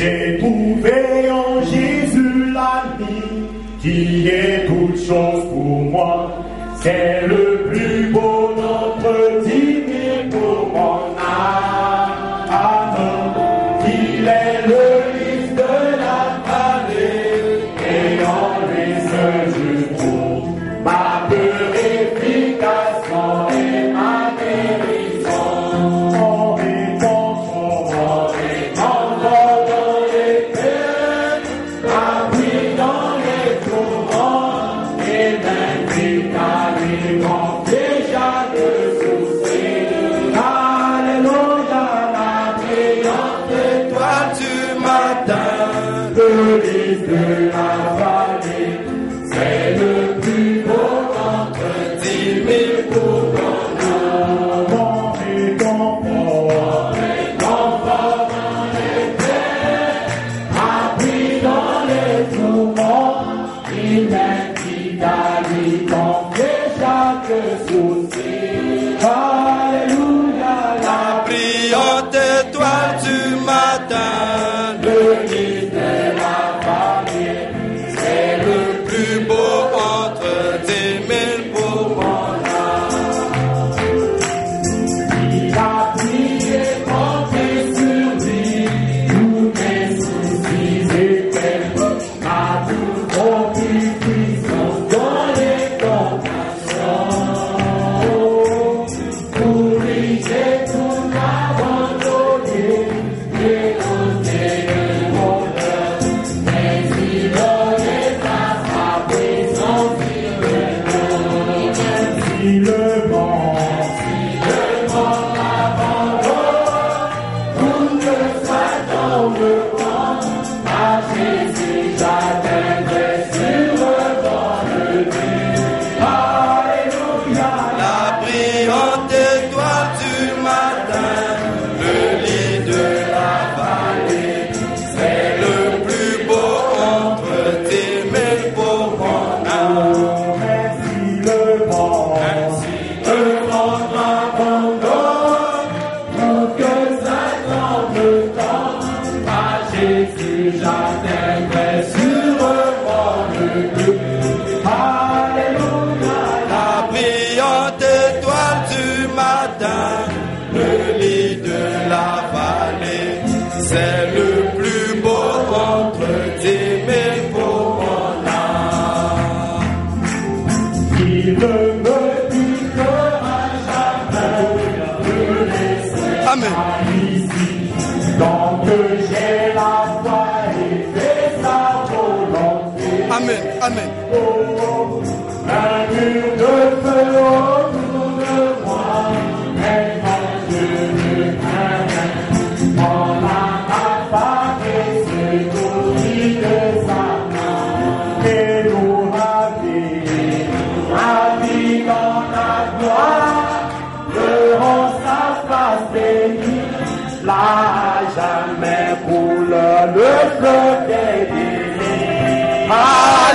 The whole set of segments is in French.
Jane Jesus.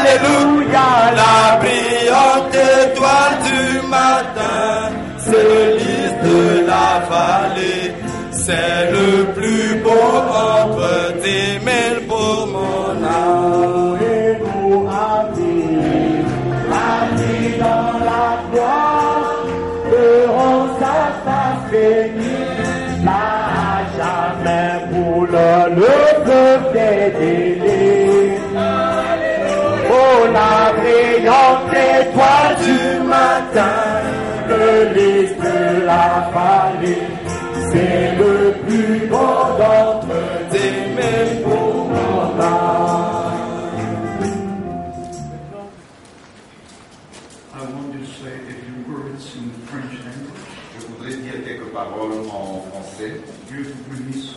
Alléluia. La brillante étoile du matin, Célise de la vallée, c'est le plus beau entre tes mille Je voudrais dire quelques paroles en français. Dieu vous bénisse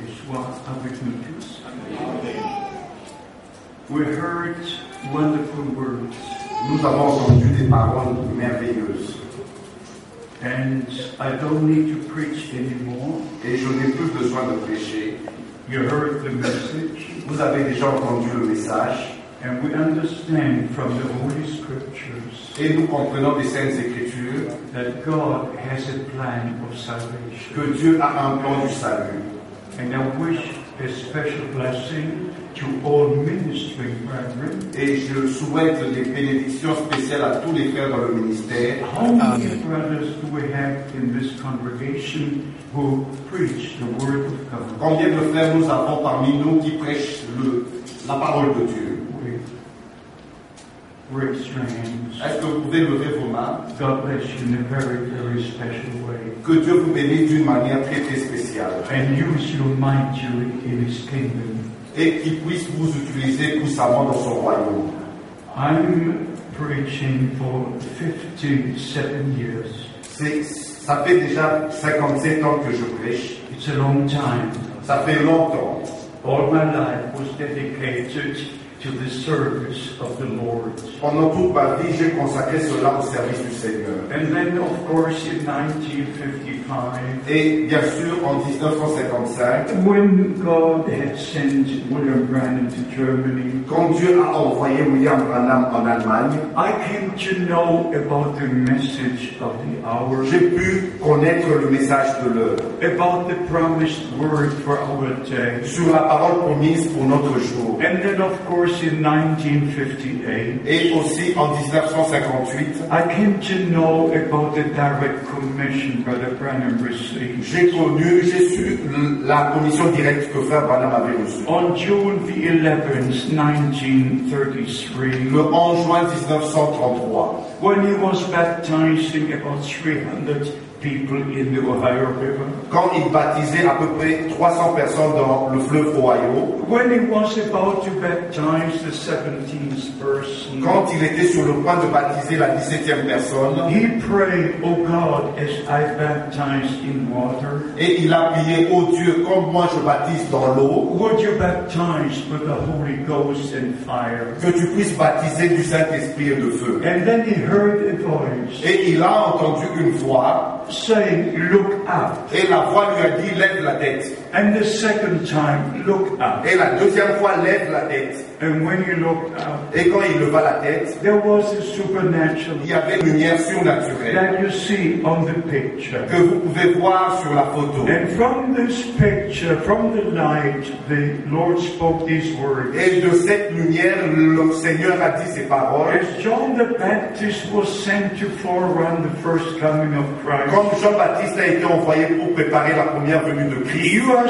et soit avec nous tous. We. Nous avons entendu des paroles merveilleuses. And I don't need to preach anymore. Et je n'ai plus besoin de prêcher. You heard the message. Vous avez déjà entendu le message. And we understand from the Holy Scriptures Et nous comprenons des saintes écritures that God has a plan of salvation. que Dieu a un plan du salut. And I wish a special blessing to all ministering brethren. Et je souhaite des bénédictions spéciales à tous les frères dans le ministère. How many brothers do we have in this congregation who preach the Word of God? Combien de frères nous avons parmi nous qui prêchent le- la parole de Dieu? Your. Est-ce que vous pouvez lever vos mains? God bless you in a very, very special way. Que Dieu vous bénisse d'une manière très très spéciale And use you mightily in His kingdom. Et qu'il puisse vous utiliser puissamment dans son royaume. I'm preaching for 57 years. Ça fait déjà 57 ans que je prêche. It's a long time. Ça fait longtemps. All my life was dedicated to the service of the Lord. Pendant toute ma vie, j'ai consacré cela au service du Seigneur. And then, of course, in 1955, Et bien sûr, en 1955, when God had sent William Branham to Germany, quand Dieu a envoyé William Branham en Allemagne, I came to know about the message of the hour, j'ai pu connaître le message de l'heure, about the promised word for our day. sur la parole promise pour notre jour. And then, of course, in 1958, Et aussi en 1958, I came to know about the direct commission Brother Branham received. j'ai connu, j'ai su la commission directe que Frère Branham avait reçue. On June the 11th, 1933, Le 11 juin 1933, when he was baptizing about 300 people in the Ohio River, quand il baptisait à peu près 300 personnes dans le fleuve Ohio, when he was about to baptize the 17th person, quand il était sur le point de baptiser la 17e personne, he prayed, Oh God, as I baptize in water, et il a prié, oh Dieu, comme moi je baptise dans l'eau, would you baptize with the Holy Ghost and fire? que tu puisses baptiser du Saint-Esprit et de feu. And then he heard a voice. Et il a entendu une voix, et la voix lui a dit, lève la tête. And the second time, look up. Et la deuxième fois, lève la tête. And when he looked up, Et quand il leva la tête, there was a supernatural il y avait une lumière surnaturelle that you see on the picture. que vous pouvez voir sur la photo. And from this picture, from the light, the Lord spoke these words. Et de cette lumière, le Seigneur a dit ces paroles. As John the Baptist was sent to forerun the first coming of Christ, Comme Jean-Baptiste a été envoyé pour préparer la première venue de Christ, you are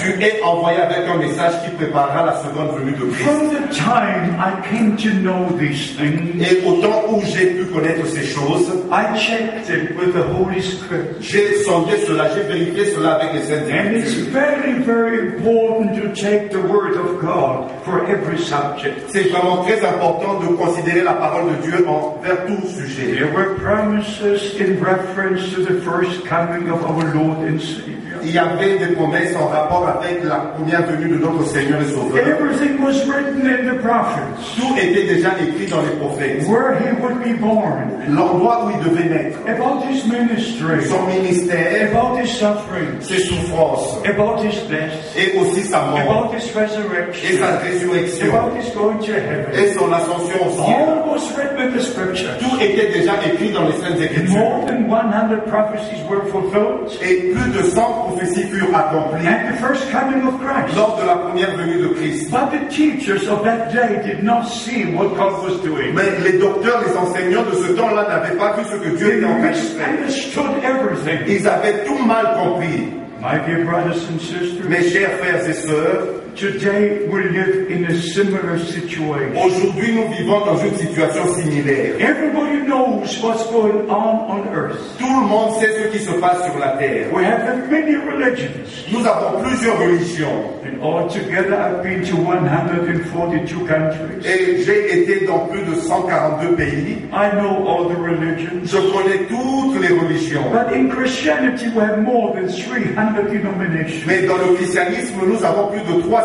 tu es envoyé avec un message qui préparera la seconde venue de Christ. From the time I came to know these things, Et au temps où j'ai pu connaître ces choses, I checked it with the Holy Scripture. j'ai sondé cela, j'ai vérifié cela avec les saintes And it's Écritures. very, very important to take the Word of God for every subject. C'est vraiment très important de considérer la parole de Dieu envers tout sujet. There were promises in reference to the first coming of our Lord and Savior. Il y avait des promesses en rapport avec la première venue de notre Seigneur et Sauveur. Everything was written in the prophets. Tout était déjà écrit dans les prophètes. Where he would be born, L'endroit où il devait naître, about his ministry, son ministère, about his sufferings, ses souffrances about his death, et aussi sa mort about his et resurrection, sa résurrection about his going to heaven. et son ascension au ciel. All was written in the scriptures. Tout était déjà écrit dans les Saintes Écritures. more than 100 prophecies were fulfilled. Et plus de 100 prophéties furent accomplies At the first coming of Christ. lors de la première venue de Christ. But the teachers of that day did not see what God was doing. Mais les docteurs, les enseignants de ce temps-là n'avaient pas vu ce que Dieu était en train de faire. misunderstood everything. Ils avaient tout mal compris. My dear brothers and sisters, Mes chers frères et sœurs, today we live in a similar situation. aujourd'hui nous vivons dans une situation similaire. Everybody knows what's going on on earth. Tout le monde sait ce qui se passe sur la terre. We have many religions. Nous avons plusieurs religions. And altogether, I've been to 142 countries. Et j'ai été dans plus de 142 pays. I know all the religions. Je connais toutes les religions. But in Christianity, we have more than 300 denominations. Mais dans le christianisme, nous avons plus de 300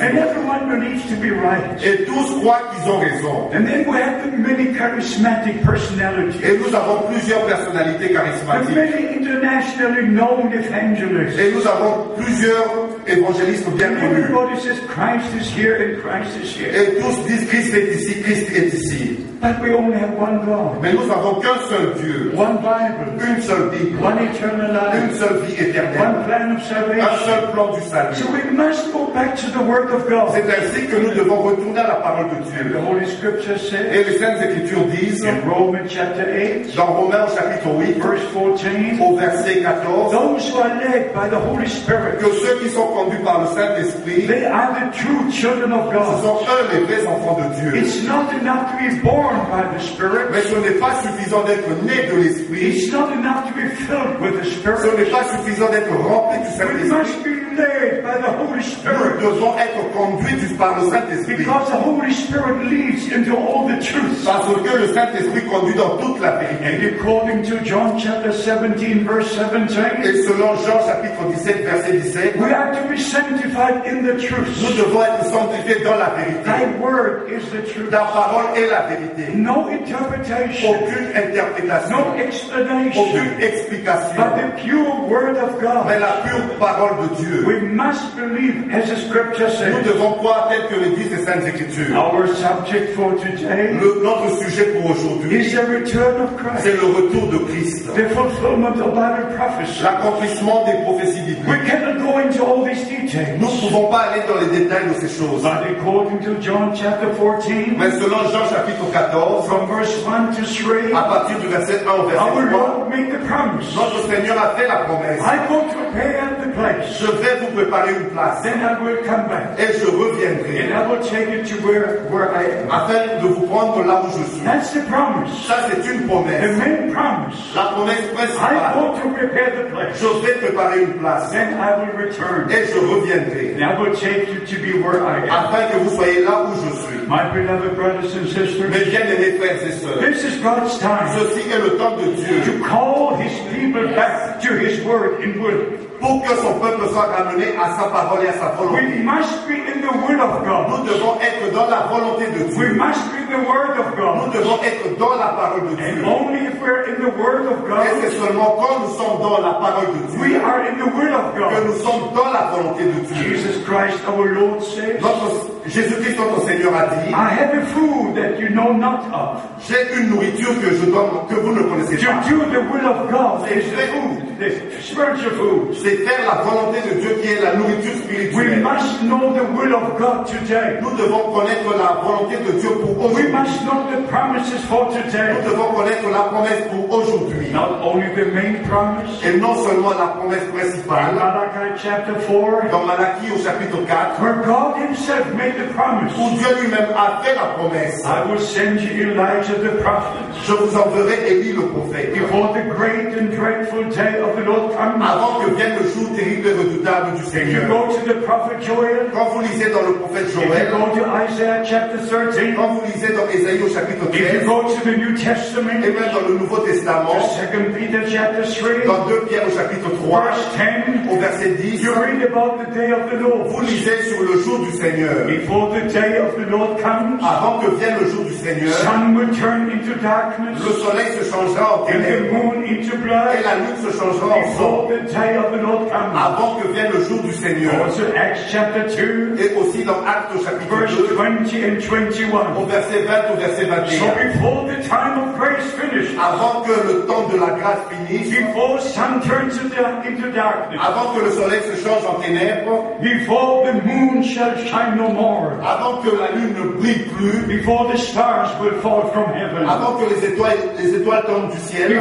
And everyone believes to be right. Et tous croient qu'ils ont raison. And then we have many charismatic personalities, Et nous avons plusieurs personnalités charismatiques. many internationally known evangelists. Et nous avons plusieurs évangélistes bien And connus. everybody says Christ is here and Christ is here. Et tous disent Christ est ici, Christ est ici. But we only have one God, Mais nous n'avons qu'un seul Dieu, one Bible, une seule Bible, one eternal une life, seule vie éternelle, one plan of un salvation. seul plan du salut. So we must go back to the Word of God. C'est ainsi que nous devons retourner à la parole de The Dieu. Holy Scripture says Et les Saintes Écritures disent, in Romans chapter 8, dans Romains chapitre 8, verse 14, au verset 14, those who are led by the Holy Spirit, que ceux qui sont conduits par le Saint-Esprit, they are the true children of ce God. sont eux les vrais enfants de Dieu. It's not enough to be born by the Spirit. Mais ce n'est pas suffisant d'être né de l'Esprit, It's not enough to be filled with the Spirit. ce n'est pas suffisant d'être rempli du Saint-Esprit. Led by the Holy Nous Spirit. devons être conduits du- par le Saint-Esprit. Because the Holy Spirit leads into all the truth. Parce que le Saint-Esprit conduit dans toute la vérité. And according to John chapter 17, verse 17, Et selon Jean chapitre 17, verset 17, we are to be sanctified in the nous truth. devons être sanctifiés dans la vérité. Thy word is the truth. Ta parole est la vérité. No interpretation, Aucune interprétation, no explanation, aucune explication, but the pure word of mais God. la pure parole de Dieu. We must believe, as the scripture Nous says. devons croire tel que le disent les Saintes Écritures. Our subject for today Le- notre sujet pour aujourd'hui, is the return of Christ, c'est le retour de Christ. the fulfillment of Bible prophecy. L'accomplissement des prophéties We cannot go into all these details. Nous ne pouvons pas aller dans les détails de ces choses. But according to John chapter 14, Mais selon Jean chapitre 14, from verse 1 to 3, à partir du verset 1 au verset 3, Lord made the promise. notre Seigneur a fait la promesse. I go to prepare the place, Je vais vous préparer une place then I will come back, et je reviendrai and I will take you to where, where I am. afin de vous prendre là où je suis. That's the promise. Ça, c'est une The promesse. main promise. La promesse I principale. go to prepare the place, Je vais préparer une place then I will return, et je reviendrai and I will take you to be where I am. afin que vous soyez là où je suis. My beloved brothers and sisters, Mes bien-aimés frères et sœurs, this is God's time ceci est le temps de Dieu to call His people back to His word in will. Pour que son peuple soit ramené à sa parole et à sa We volonté. must be in the will of God. Nous devons être dans la volonté de We Dieu. must be the word of Nous God. devons être dans la parole de And Dieu. only if we're in the word of Et God, c'est seulement quand nous sommes dans la parole de we Dieu are in the will of que God. nous sommes dans la volonté de Dieu. Jesus Christ our Lord says, Notre Jésus-Christ, notre Seigneur, a dit I have a food that you know not of. J'ai une nourriture que je donne, que vous ne connaissez To pas. do the will of God spiritual food. C'est faire la volonté de Dieu qui est la nourriture We spirituelle. must know the will of God today. Nous devons connaître la volonté de Dieu pour We aujourd'hui. must know the promises for today. Nous devons connaître la promesse pour aujourd'hui. Not only the main promise, Et non seulement la promesse in principale. Malachi chapter 4, Dans Malachie au chapitre 4, where God Himself made the promise, où Dieu lui-même a fait la promesse. I will send you Elijah the prophet Je vous enverrai Élie le prophète. before the great and dreadful day of the Lord comes. Avant que vienne le jour terrible et redoutable du If you Seigneur. go to the prophet Joel, Quand vous lisez dans le prophète if you Joël, go to Isaiah chapter 13, quand vous lisez dans Ésaïe au chapitre if you 13, go to the New et même dans le Nouveau Testament, to 2 Peter chapter 3, dans 2 Pierre au chapitre 3, verse 10, au verset 10, you read about the day of the Lord. vous lisez sur le jour du Seigneur. Before the day of the Lord comes, Avant que vienne le jour du Seigneur, sun will turn into darkness, le soleil se changera en and the ténèbres moon into et la lune se changera en sang. Before the day of the Lord comes. Avant que vienne le jour du Seigneur. Also Acts chapter 2, Et aussi dans Actes au chapitre verse 2, 20 and 21. au verset 20 au verset So 21. before the time of grace finished, Avant que le temps de la grâce finisse, before sun turns into into darkness, avant que le soleil se change en ténèbres, before the moon shall shine no more, avant que la lune ne brille plus, before the stars will fall from heaven, avant que les étoiles, les étoiles tombent du ciel,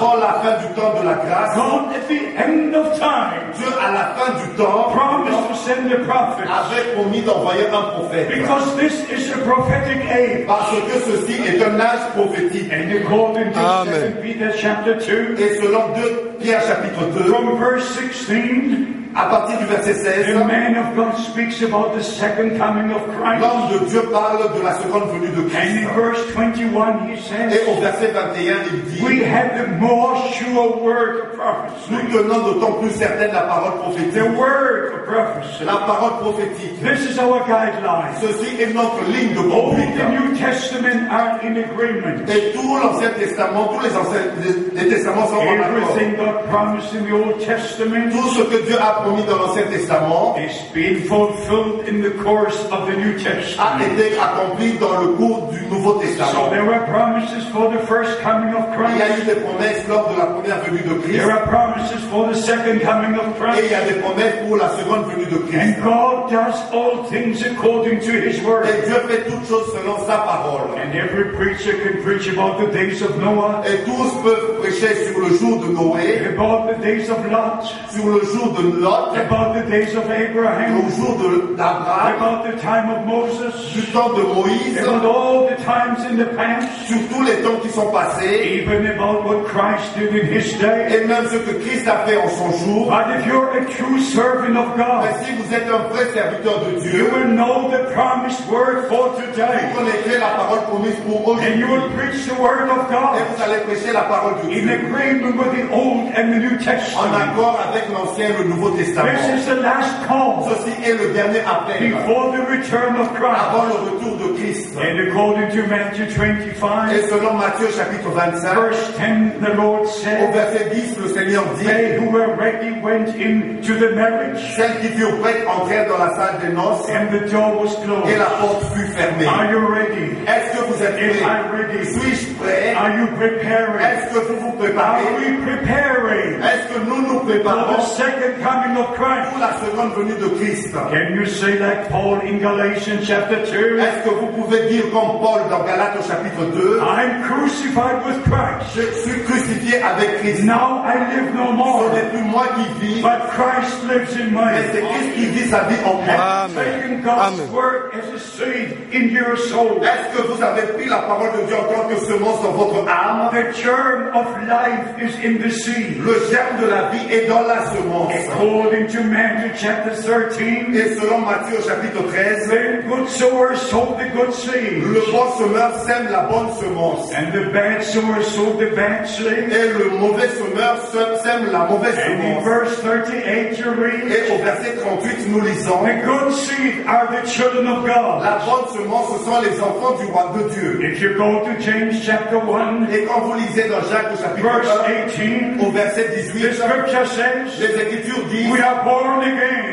avant la fin du temps de la grâce, God at the end of time Dieu à la fin du temps promised to send the prophet avait promis d'envoyer un prophète. because this is a prophetic age. Parce que ceci est un âge prophétique. And according to Amen. 2 Peter chapter 2, Et selon 2 Pierre chapitre 2, from verse 16, à partir du verset 16, the man of God speaks about the second coming of Christ. l'homme de Dieu parle de la seconde venue de And in Christ. verse 21, he Et says, au verset 21, il dit, We have the more sure word of prophecy. nous tenons d'autant plus certaine la parole prophétique. The word of prophecy. La parole prophétique. This is our guideline. Ceci est notre ligne de All conduite. the New Testament are in agreement. Et tout l'Ancien Testament, tous les, anciens, les, les testaments sont en accord. Everything God promised in the Old Testament Tout ce que Dieu a promis dans l'Ancien Testament is being fulfilled in the course of the New a été accompli dans le cours du Nouveau So Testament. there are promises for the first coming of Il y a eu des promesses lors de la première venue de Christ There are promises for the second coming of et il y a des promesses pour la seconde venue de Christ. And God does all things according to His word. Et Dieu fait toutes choses selon sa parole. And every preacher can preach about the days of Noah, Et tous peuvent prêcher sur le jour de Noé, about the days of Lot, sur le jour de Lot, about the days of Abraham, au jour de- d'Abraham, about the time of Moses, du temps de Moïse, about all the times in the past, sur tous les temps qui sont passés, even about what Christ did in His day. et même ce que Christ a fait en son jour. But if you're a true servant of Mais God, si vous êtes un vrai serviteur de you Dieu, will know the promised word for vous today. connaîtrez la parole promise pour And you aujourd'hui. will preach the word of Et God vous allez prêcher la parole de in Dieu. agreement with the Old and the New en Testament. accord avec l'Ancien et le Nouveau This Testament. is the last call Ceci est le dernier appel before the return of Christ. avant le retour de Christ. And according to Matthew Et 25, selon Matthieu chapitre 25, verse 10, the Lord au said, verset 10, le Seigneur dit, They who were ready went into the marriage, Celles qui furent prêtes entrèrent dans la salle des noces and the door was et closed. la porte fut fermée. Are you ready? Est-ce que vous êtes prêts? Suis-je prêt? Are you preparing? Est-ce que vous vous Are préparez we preparing? Est-ce que nous nous for the préparons second coming of Christ? pour la seconde venue de Christ? Can you say like Paul in Galatians chapter 2? Est-ce que vous pouvez dire comme Paul dans Galates au chapitre 2 I'm crucified with Christ. Je suis crucifié avec Christ. Now I live no Ce more, n'est plus moi qui vis, but Christ lives in mais c'est me. Christ qui vit sa vie en moi. Amen. word as a seed in your soul. Est-ce que vous avez pris la parole de Dieu en tant que semence dans votre âme? The germ of life is in the seed. Le germe de la vie est dans la semence. According to Matthew chapter 13, Et selon Matthieu au chapitre 13, the good sower sowed the good seed, le bon semeur sème la bonne semence. and the bad sower sowed the bad seed. Et le mauvais semeur sème la mauvaise And in semence. verse 38 you read, Et au verset 38, nous lisons, The good seed are the children of God. la bonne semence, ce sont les enfants du roi de Dieu. If you go to James chapter 1, Et quand vous lisez dans Jacques au chapitre verse 1, 18, au verset the 18, scripture says, les Écritures disent, We are born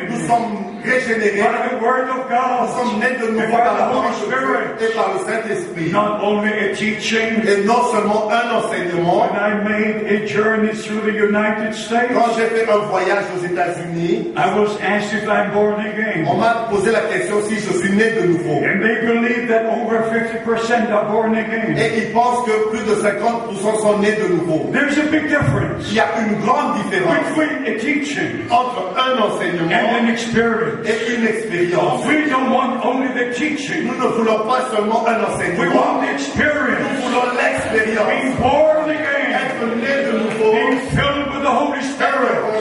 nous again by the word of nous God, sommes nés de nouveau par la the parole Holy de Spirit. et par le Saint-Esprit. Not only a teaching, Et non seulement un enseignement, eh, when I made a journey through the United States, quand j'ai fait un voyage aux États-Unis, I was asked if I'm born again. on m'a posé la question si je suis né de nouveau. And they believe that over 50% are born again. Et ils pensent que plus de 50% sont nés de nouveau. There's a big difference Il y a une grande différence between a teaching entre un and an enseignement experience. Et une expérience. We don't want only the teaching. Nous ne voulons pas seulement un We want the nous experience. voulons l'expérience. Being born again. Être né de nouveau, Being filled with the Holy Spirit.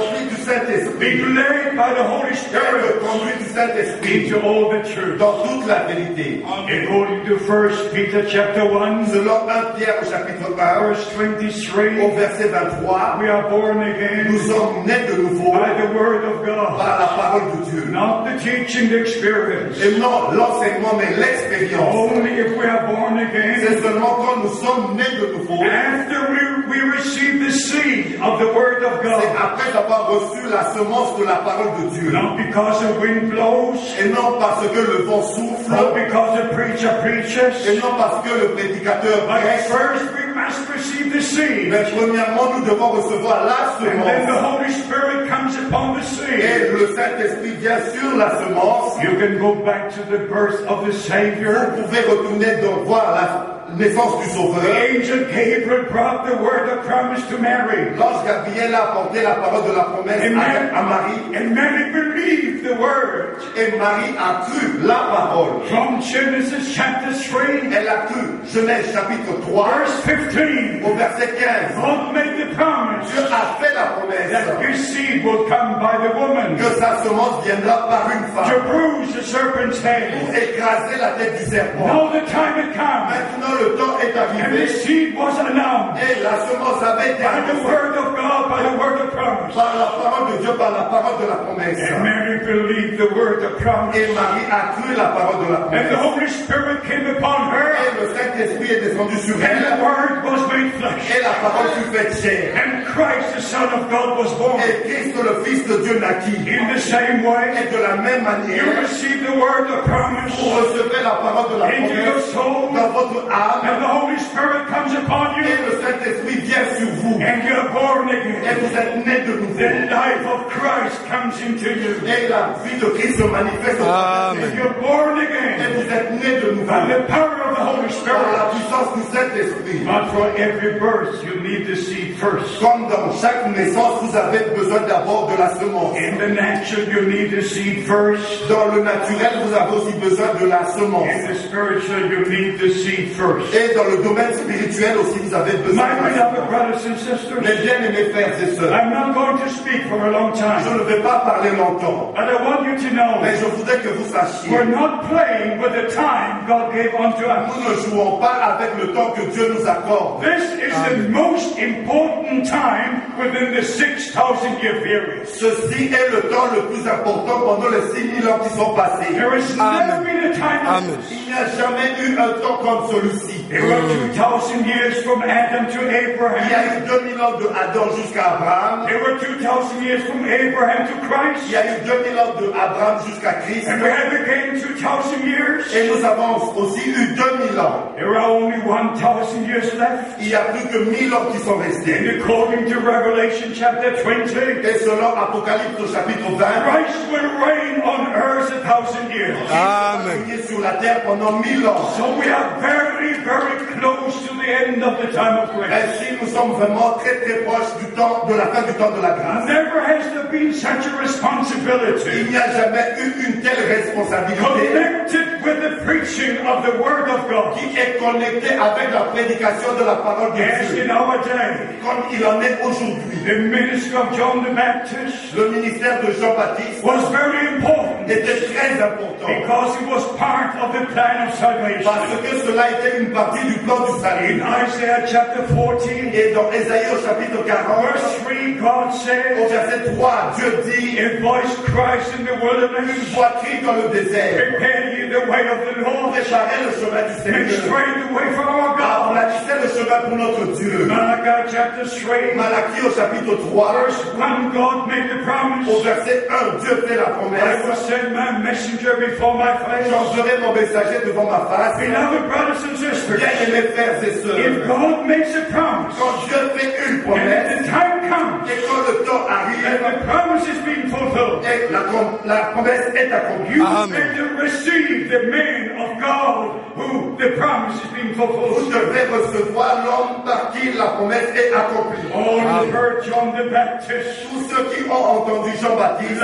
Being led by the Holy Spirit conduit du Saint-Esprit into all the truth. dans toute la vérité. According to 1 Peter chapter 1, Selon 1 Pierre au chapitre 1, verse 23. au 23, verset 23, we are born nous again sommes nés de nouveau by the word of God. par la parole de Dieu. Not the teaching, the experience. Et non l'enseignement, mais l'expérience. Only if we are born again C'est seulement quand nous sommes nés de nouveau, after we, we receive the seed of the word of c'est God. après avoir reçu la semence de la parole de Dieu. Not because the wind blows, Et non parce que le vent souffle, not because the preacher et non parce que le prédicateur prêche. first we must receive the seed. Mais premièrement, nous devons recevoir la And then the semence. Holy Spirit comes upon the Et le Saint-Esprit vient sur la semence. You can go back to the birth of the Savior. Vous pouvez retourner donc voir la naissance du The Sauveur. angel Gabriel brought the word of promise to Mary. L'ange Gabriel a apporté la parole de la promesse And, à, à Marie. and Mary believed the word. Et Marie a cru la parole. From Genesis chapter 3, Elle a cru. Genèse chapitre 3, verse 15, au verset 15. God made the promise Dieu a fait la that promesse his seed will come by the woman que sa semence viendra par une to femme bruise the serpent's head. pour écraser la tête du serpent. Now the time had come Maintenant maintenant le temps est And the arrivé seed was announced et la semence avait été by the annoncée word of God, by the word of promise. par la parole de Dieu, par la parole de la promesse. And Mary believed the word of promise. Et Marie a cru la parole de la And the promesse. Holy Spirit came upon her, Et le Saint-Esprit est descendu sur and the elle. word was made flesh. Et la parole fut faite chair. And Christ, the Son of God, was born. Et Christ, le Fils de Dieu, naquit. In the same way, Et de la même you manière, receive the word of promise vous recevez la parole de la promesse soul, dans votre âme. And the Holy Spirit comes upon you. Et le Saint-Esprit vient sur vous. and you're born again. Et vous êtes né de nouveau. The life of Christ comes into you. Et la vie de Christ se manifeste travers And you're born again. Et vous êtes né de nouveau. by the power of the Holy Par la puissance du Saint-Esprit. But for every birth, you need the seed first. Comme dans chaque naissance, vous avez besoin d'abord de la semence. In the natural, you need the seed first. Dans le naturel, vous avez aussi besoin de la semence. In the spiritual, you need the seed first. Et dans le domaine spirituel aussi, vous avez besoin My beloved brothers and sisters, Mes bien-aimés frères et sœurs, I'm not going to speak for a long je time, ne vais pas parler longtemps, but I want you to know mais je voudrais que vous sachiez, we're not playing with the time God gave unto us. nous ne jouons pas avec le temps que Dieu nous accorde. This is the most important time within the 6,000 year period. Ceci est le temps le plus important pendant les 6000 ans qui sont passés. There has never been a time Amen. This. Il n'y a jamais eu un temps comme celui-ci. There were 2,000 years from Adam to Il y Abraham. a eu 2000 ans de Adam jusqu'à Abraham. There were 2,000 years from Abraham to Il Christ. y a eu 2000 ans de Abraham jusqu'à Christ. And we have again 2,000 years. Et nous avons aussi eu 2000 ans. There are only 1,000 years left. Il y a plus que 1000 ans qui sont restés. And according to Revelation chapter 20, Et selon Apocalypse au chapitre 20, Christ will reign on earth a thousand years. Amen. régner sur la terre pendant 1000 ans. So we are very, very close to the end of the time of grace. Ainsi, nous sommes vraiment très très proches du temps, de la fin du temps de la grâce. Never has there been such a Il responsibility n'y a jamais eu une telle responsabilité connected with the preaching of the Word of God. qui est connectée avec la prédication de la parole de As Dieu, in our day, comme il en est aujourd'hui. the ministry of John the Baptist Le ministère de Jean-Baptiste was very important était très important because it was part of the plan of salvation. parce que cela était une partie du plan du In salut. Isaiah chapter 14, Et dans Ésaïe au chapitre 40, verse 3, God au says, verset 3, Dieu dit, A voice cries in the wilderness, Voix crie dans le désert, Prepare ye the way of the Lord, préparez le chemin du make Seigneur. straight the way for our God. Aplanissez le chemin pour notre Dieu. Malachi chapter 3, Malachie au chapitre 3, verse 1, God made the au promise, verset 1, Dieu fait la I promesse. will send my messenger before my face. J'enverrai mon messager devant ma face. Beloved brothers and sisters, Bien-aimés frères et if sœurs, God makes a promise, quand Dieu fait une and promesse, if the time comes, et quand le temps and arrive, the promise is being fulfilled, et la, la promesse est accomplie, you Amen. better receive the man of God who the promise is being vous fulfilled. devez recevoir l'homme par qui la promesse est accomplie. All who heard John the Baptist Tous ceux qui ont entendu Jean-Baptiste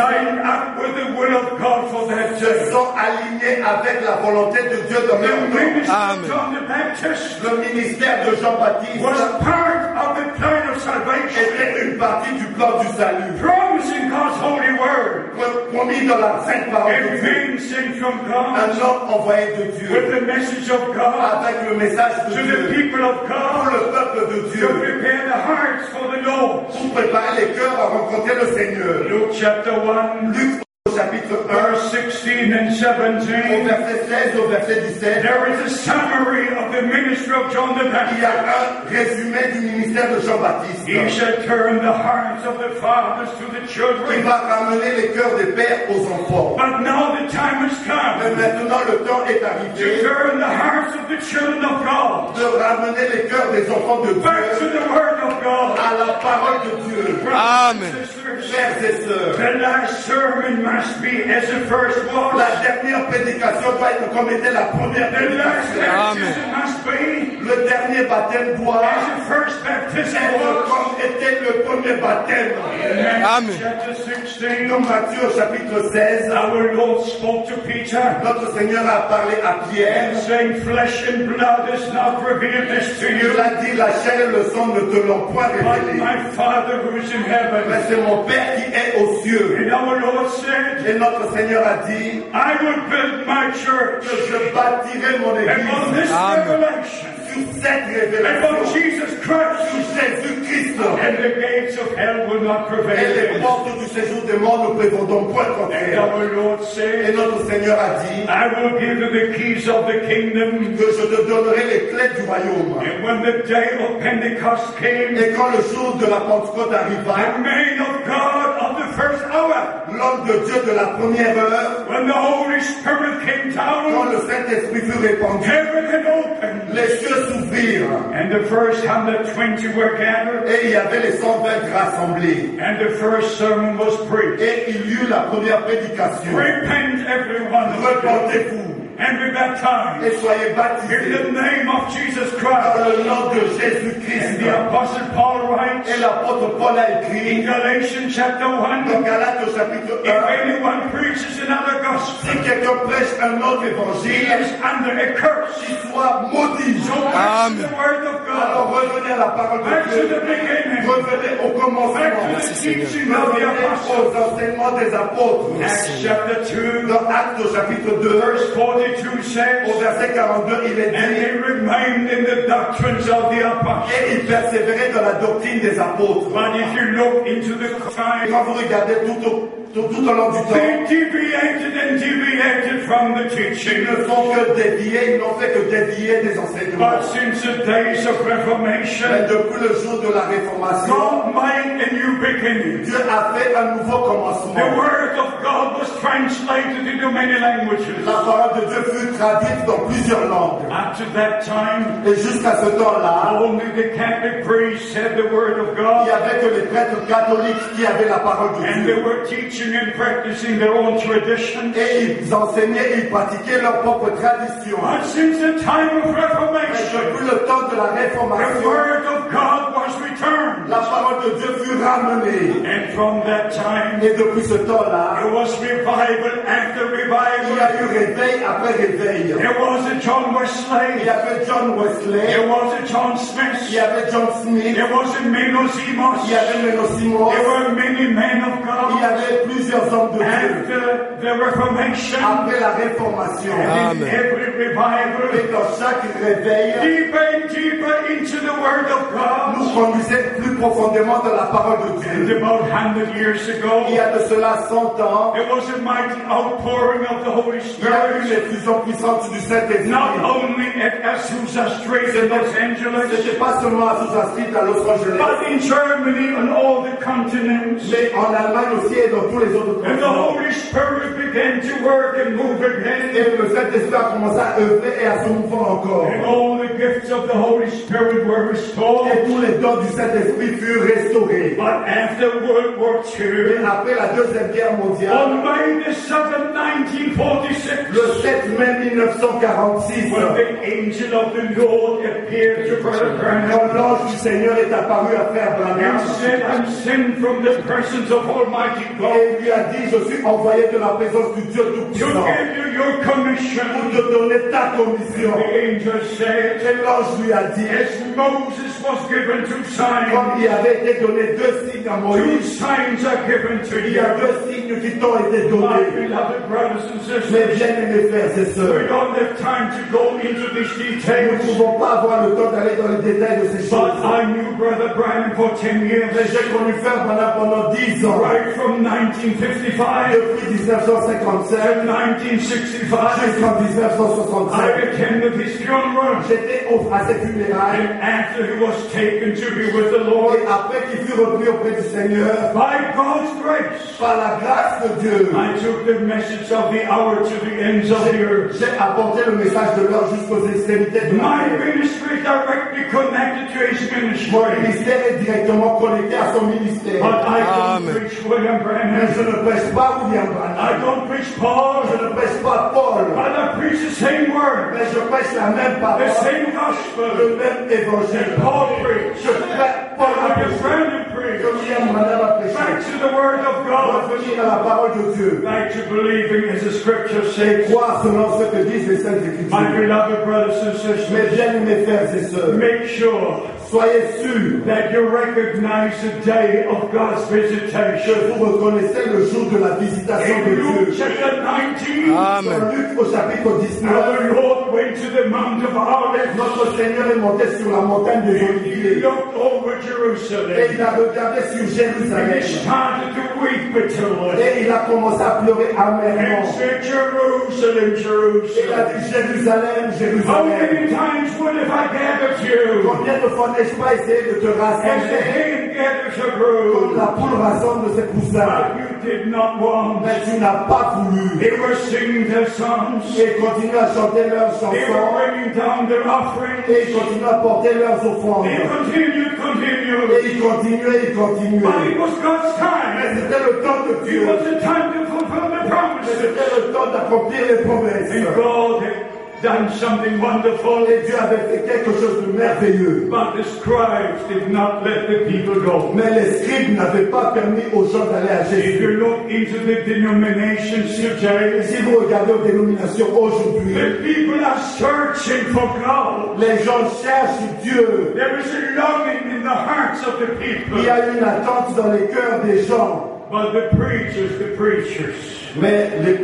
se sont alignés avec la volonté de Dieu dans The leur temps. Amen. Le ministère de Jean-Baptiste was part of the plan of salvation, était une partie du plan du salut, promising God's holy word. promis dans la sainte parole de Dieu. Un homme envoyé de with Dieu the message of God avec le message de to the Dieu people of pour le peuple de to Dieu prepare the hearts for the Lord. pour préparer les cœurs à rencontrer le Seigneur. Luke chapter 1, Luc chapitre 1, 16 and au 17. verset 16 au verset 17, There is a summary of the ministry of John the il y Baptist. un résumé du ministère de Jean-Baptiste He shall turn the hearts of the fathers to the qui children. va ramener les cœurs des pères aux enfants. But now the time has Mais maintenant le temps est arrivé. to turn the hearts of the children of God de ramener les cœurs des enfants de Dieu. back to the Word of God. à la parole de Dieu. Amen. Frères et sœurs, The last sermon must la dernière prédication doit être comme était la première prédication. Le dernier baptême doit être comme était le premier baptême. Amen. Chapter 16. Dans Matthieu chapitre 16, Our Lord spoke to Peter, notre Seigneur a parlé à Pierre. saying, Flesh and blood has not revealed this to you, Il a dit, la chair et le sang ne te l'ont point révélé. my Father who is in heaven. Mais c'est mon Père qui est aux cieux. And our Lord said, Et notre Seigneur a dit, I will build my church, que je bâtirai mon and on église this Amen. revelation, sur cette and on Jesus Christ, and the gates of hell will not Et prevail les against. portes du séjour des morts ne prétendront point And contre elle. our Lord Et said, notre Seigneur a dit I will give you the keys of the kingdom. que je te donnerai les clés du royaume. And when the day of Pentecost came, Et quand le jour de la Pentecôte the arriva, man of God of the first hour, l'homme de Dieu de la première heure, when the Holy Spirit came quand down, le Saint-Esprit fut répandu, heaven opened, les cieux. And the first 120 were gathered, Et il y avait les 120 rassemblés. and the first sermon was preached. Et il y eut la première prédication. Repent, everyone, Repentez-vous and be baptized et soyez in the name of Jesus dans Christ. le nom de And Jésus-Christ. the Apostle Paul writes Et l'apôtre Paul a in écrit Galatians chapter 1 dans Galates au chapitre If anyone preaches another si gospel, quelqu'un prêche un autre he évangile, is under a curse. qu'il soit maudit. So back to the word of Alors God, revenez à la parole back de to Dieu. the beginning, Revenez au back commencement. to the teaching of the Revenez apostles. aux enseignements des apôtres. Acts chapter 2, Dans Actes au chapitre 2, verse 42 says, au verset 42, il est And dit they remained in the doctrines of the apostles. Et il persévérait dans la doctrine des apôtres. But if you look into the quand vous regardez tout au, tout, tout au long du temps, they deviated and deviated from the ils ne font que dévier, ils n'ont fait que dévier des enseignements. But since the days of Mais Reformation, depuis le jour de la Réformation, God made a new beginning. Dieu a fait un nouveau The commencement. word of God was translated into many languages. La parole de Dieu fut traduite dans plusieurs langues. Up to that time, Et jusqu'à ce temps-là, only the Catholic priests had the word of il n'y God, avait que les prêtres catholiques qui avaient la parole de and they Dieu. were teaching and practicing their own tradition. Et ils enseignaient, ils pratiquaient leur propre tradition. But since the time of Reformation, depuis le temps de la the word of God was returned. la parole de Dieu fut ramenée. And from that time, Et depuis ce temps-là, there was revival after revival. il y a eu réveil après réveil. There was a John Wesley. Il y avait John Wesley, There was a John Smith. il y avait John Smith, There was a Menos il y avait Menno Simon, There were many men of il y God avait plusieurs hommes de Dieu. after the Reformation. Après la Réformation, And in every revival, et dans chaque réveil, deeper and deeper into the Word of nous God. conduisait plus profondément dans la parole de Dieu. about 100 years Il ago, y a de cela 100 ans, there was a mighty outpouring of the Holy il y a eu Spirit, l'effusion puissante du not Saint-Esprit. only at Azusa Street in Los Ce Angeles, n'était pas seulement à Susa Street à Los Angeles, but in Germany and all the continents. mais en Allemagne aussi et dans tous les autres And the. Holy Spirit began to work and move again. Et le Saint-Esprit a commencé à œuvrer et à se mouvoir encore. And all the gifts of the Holy Spirit were restored. Et tous les dons du Saint-Esprit furent restaurés. But after World War Et II, après la Deuxième Guerre mondiale, on May the 7th, 1946, le 7 mai 1946, when the angel of the Lord appeared to Brother Branham quand l'ange du Seigneur est apparu à Frère Branham, and said, I'm sent from the presence of Almighty God et il lui a dit, je suis envoyé de la présence du Dieu to Tout-Puissant pour te donner ta commission. The angel said, Et l'ange lui a dit, as Moses was given two signs, comme il avait été donné deux signes à two Moïse, signs are given to il y a deux signes qui t'ont été donnés. beloved brothers and Mes sisters, bien-aimés frères et we sœurs, don't have time to go into these nous ne pouvons pas avoir le temps d'aller dans les détails de ces But choses. I knew Brother Branham for 10 years, Mais j'ai connu Frère Branham pendant dix ans, right from 1955 depuis 1957 to 1965. jusqu'en 1965. I attended his funeral. J'étais à ses funérailles And after he was taken to be with the Lord, et après qu'il fut repris auprès du Seigneur, by God's grace, par la grâce de Dieu, I took the message of the hour to the ends of the earth. j'ai apporté le message de l'heure jusqu'aux extrémités de My la terre. ministry directly connected to his Mon ministry. ministère est directement connecté à son ministère. But I ah, don't preach William Mais Branham. je ne prêche pas William I Branham. don't preach Paul. Je ne prêche pas Paul. But I preach the same word, Mais je prêche la même the parole, same le gospel même évangile. that Paul preached. Je prêche Paul a What your prêché. friend Que preached. William Branham a Back prêché. to the word of God. Revenir à la parole de Dieu. Back to believing as the scripture Et says. croire selon ce que disent les Saintes My Écritures. beloved brothers and Mes sisters, bien-aimés frères et sœurs, make sure soyez sûrs that you recognize the day of God's que visitation. vous reconnaissez le jour de la visitation de Luke Dieu. chapter 19, Amen. Dans Luc au chapitre 19, our Lord Lord went to the Mount of Olives. Notre Seigneur est monté sur la montagne des He Oliviers looked over et Jerusalem. il a regardé sur And Jérusalem he started to weep bitterly. et il a commencé à pleurer And amèrement. said, Jerusalem, Il a Jerusalem. dit Jérusalem, How Jérusalem. many times would have I gathered you? Combien de fois n'ai-je pas essayé de te rassembler comme la poule rassemble ses poussins. Mais tu n'as pas voulu. They were singing their songs. Et ils continuent à chanter leurs They were chansons bringing down their offerings. et ils continuent à porter leurs offrandes. Et ils continuaient, ils continuaient. Mais time. c'était le temps de Dieu. C'était le temps d'accomplir les promesses. Done something wonderful. Et Dieu avait fait quelque chose de merveilleux. But the scribes did not let the people go. Mais les scribes n'avaient pas permis aux gens d'aller à If Jésus. you look into the denominations Et today, si vous regardez aux dénominations aujourd'hui, the people are searching for God. les gens cherchent Dieu. There is a longing in the hearts of the people. Il y a une attente dans les cœurs des gens. But the preachers, the preachers, Mais les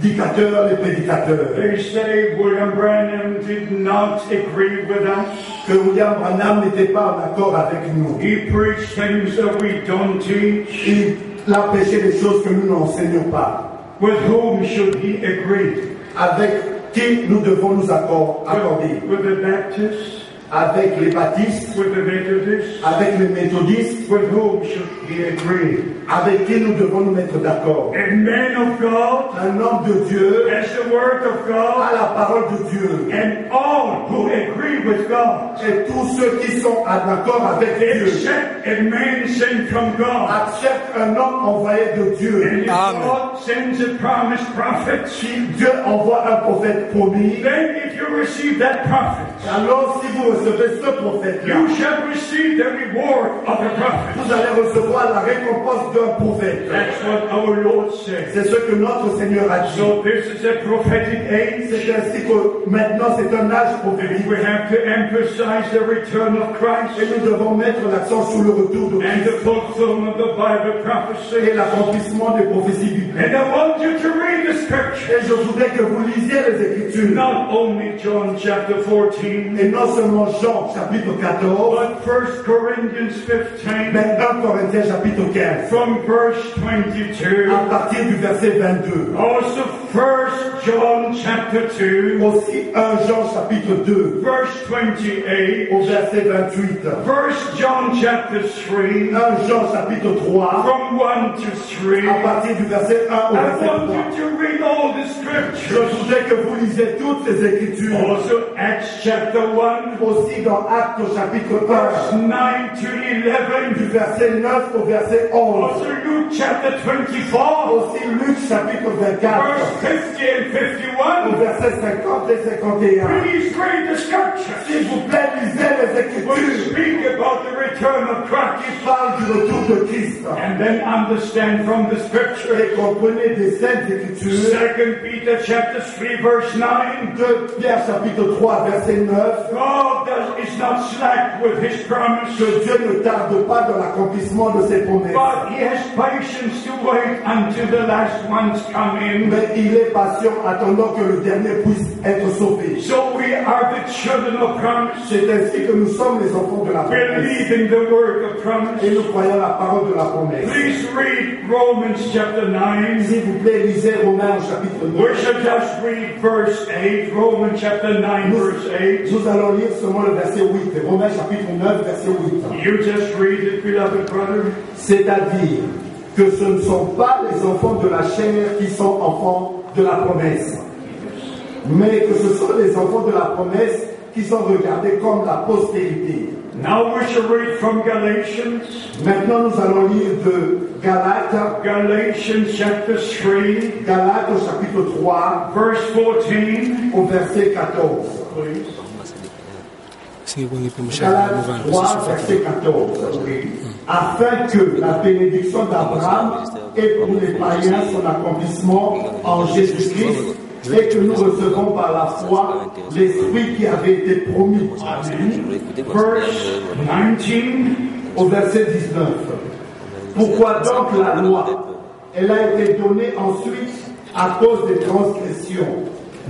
prédicateurs, les prédicateurs, they say William Branham did not agree with us. que William Branham n'était pas en accord avec nous. He preached things that we don't teach. Il a prêché des choses que nous n'enseignons pas. With whom should he agree? Avec qui nous devons nous accor- accorder? With, with the Baptists? Avec les baptistes, With the Methodists? avec les méthodistes, With whom should he agree? avec qui nous devons nous mettre d'accord. A man of God Un homme de Dieu has the word of a God, la parole de Dieu. and all who agree with God, Et tous ceux qui sont en accord avec Dieu a man sent from God. acceptent un homme envoyé de And Dieu. if Amen. God sends a promised prophet, Si Dieu envoie un prophète promis, then if you receive that prophet, alors si vous recevez ce prophète-là, you shall receive the reward of the prophet. vous allez recevoir la récompense d'un prophète. That's what our Lord said. C'est ce que notre Seigneur a dit. So this is a prophetic age. C'est ainsi que maintenant c'est un âge prophétique. We have to emphasize the return of Et Christ nous devons mettre l'accent sur le retour de and Christ the fulfillment of Bible et prophecy. l'accomplissement des prophéties bibliques. And I want you to read the scripture. Et je voudrais que vous lisiez les Écritures. Not only John chapter 14, Et non seulement Jean chapitre 14, but 1 Corinthians 15 mais 1 Corinthiens chapitre 15, from verse 22. à partir du verset 22. Also 1 John chapter 2, Aussi 1 Jean chapitre 2, verse 28. au verset 28. 1 John chapter 3, 1 Jean chapitre 3, from 1 to 3. à partir du verset 1 au I verset want 3. you to read all the Je scriptures. voudrais que vous lisiez toutes ces Écritures. Also Acts chapter 1, Aussi dans Actes chapitre verse 1, 9 to du 11. verset 9 au verset 11. Also Luke chapter 24, Aussi Luc chapitre 24, verse 50 and au 51. verset 50 et 51. Please read the scriptures. S'il vous plaît, lisez les Écritures speak about the return of Christ. qui parlent du retour de Christ. And then understand from the scripture. Et comprenez des saintes Écritures. Second Peter chapter 3 verse 9. 2 Pierre chapitre 3 verset 9. God does, is not slack with his promise, Que Dieu ne tarde pas dans l'accomplissement de ses promesses. but he has patience to wait until the last ones come in. Mais il est patient attendant que le dernier puisse être sauvé. So we are the children of promise, C'est ainsi que nous sommes les enfants de la promesse. believing the word of promise. Et nous croyons la parole de la promesse. Please read Romans chapter 9. S'il vous plaît, lisez Romains au chapitre We 9. shall just read verse 8, Romans chapter 9, verse 8. Nous allons lire seulement le verset 8. Romains chapitre 9, verset 8. You just read it, beloved brother. C'est-à-dire que ce ne sont pas les enfants de la chair qui sont enfants de la promesse, mais que ce sont les enfants de la promesse qui sont regardés comme la postérité. Now we shall read from Galatians, Maintenant, nous allons lire de Galates, Galatians chapter 3, Galates au chapitre 3, verse 14. au verset 14. Please. 3, verset 14. Afin que la bénédiction d'Abraham ait pour les païens son accomplissement en Jésus-Christ et que nous recevons par la foi l'Esprit qui avait été promis. Verse 19. Au verset 19. Pourquoi donc la loi? Elle a été donnée ensuite à cause des transgressions,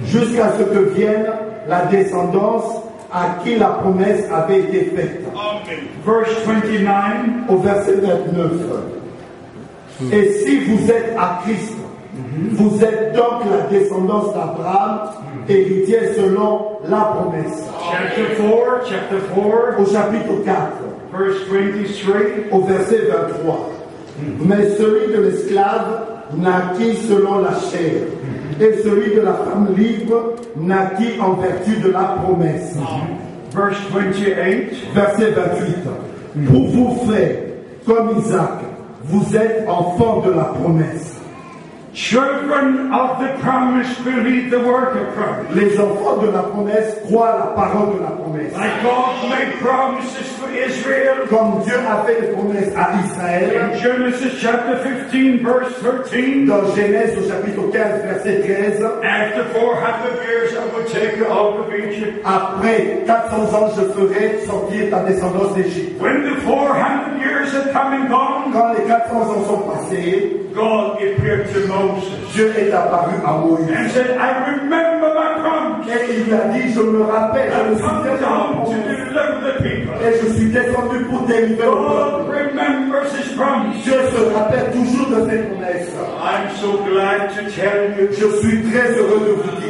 jusqu'à ce que vienne la descendance à qui la promesse avait été faite. Verse 29 Au verset 29. Et si vous êtes à Christ, vous êtes donc la descendance d'Abraham, héritier selon la promesse. chapter 4, chapter 4, Au chapitre 4. verse 23. au verset 23. Mais celui de l'esclave naquit selon la chair, et celui de la femme libre naquit en vertu de la promesse. Verse 28. Verset 28. Pour vous, frères, comme Isaac, vous êtes enfants de la promesse. Children of the promise believe the word of promise. Les enfants de la promesse croient la parole de la promesse. Like God made promises to Israel Comme Dieu a fait des promesses à Israël, in Genesis chapter 15, verse 13. dans Genèse au chapitre 15, verset 13, After 400 years, I will take you out of Egypt. après 400 ans, je ferai sortir ta descendance d'Égypte. When the 400 years had come and gone, Quand les 400 ans sont passés, God appeared to Moses Dieu est apparu à Moïse. and said, I remember my promise. Et il lui a dit, je me rappelle, je me people. Et je suis descendu pour délivrer le God peuple. remembers his promise. Dieu se rappelle toujours de ses promesses. I'm so glad to tell you, Je suis très heureux de vous dire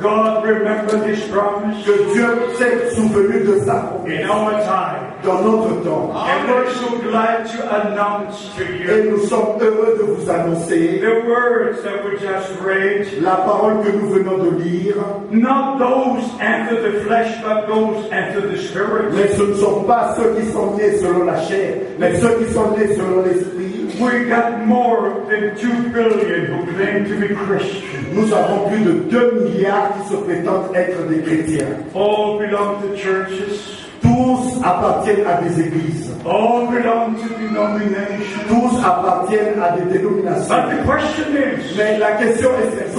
God remembered his promise que Dieu s'est souvenu de sa promesse in our time. dans notre temps. And we're so glad to announce to Et you nous sommes heureux de vous annoncer the words that we just read, la parole que nous venons de lire. not those after the flesh, but those after the spirit. Mais ce ne sont pas ceux qui sont nés selon la chair, mais ceux qui sont nés selon l'esprit. We got more than two billion who claim to be Christian. Nous avons plus de 2 milliards qui se prétendent être des chrétiens. All belong to churches. Tous appartiennent à des églises. All belong to denominations. Tous appartiennent à des dénominations. But the question is, Mais la question est celle-ci.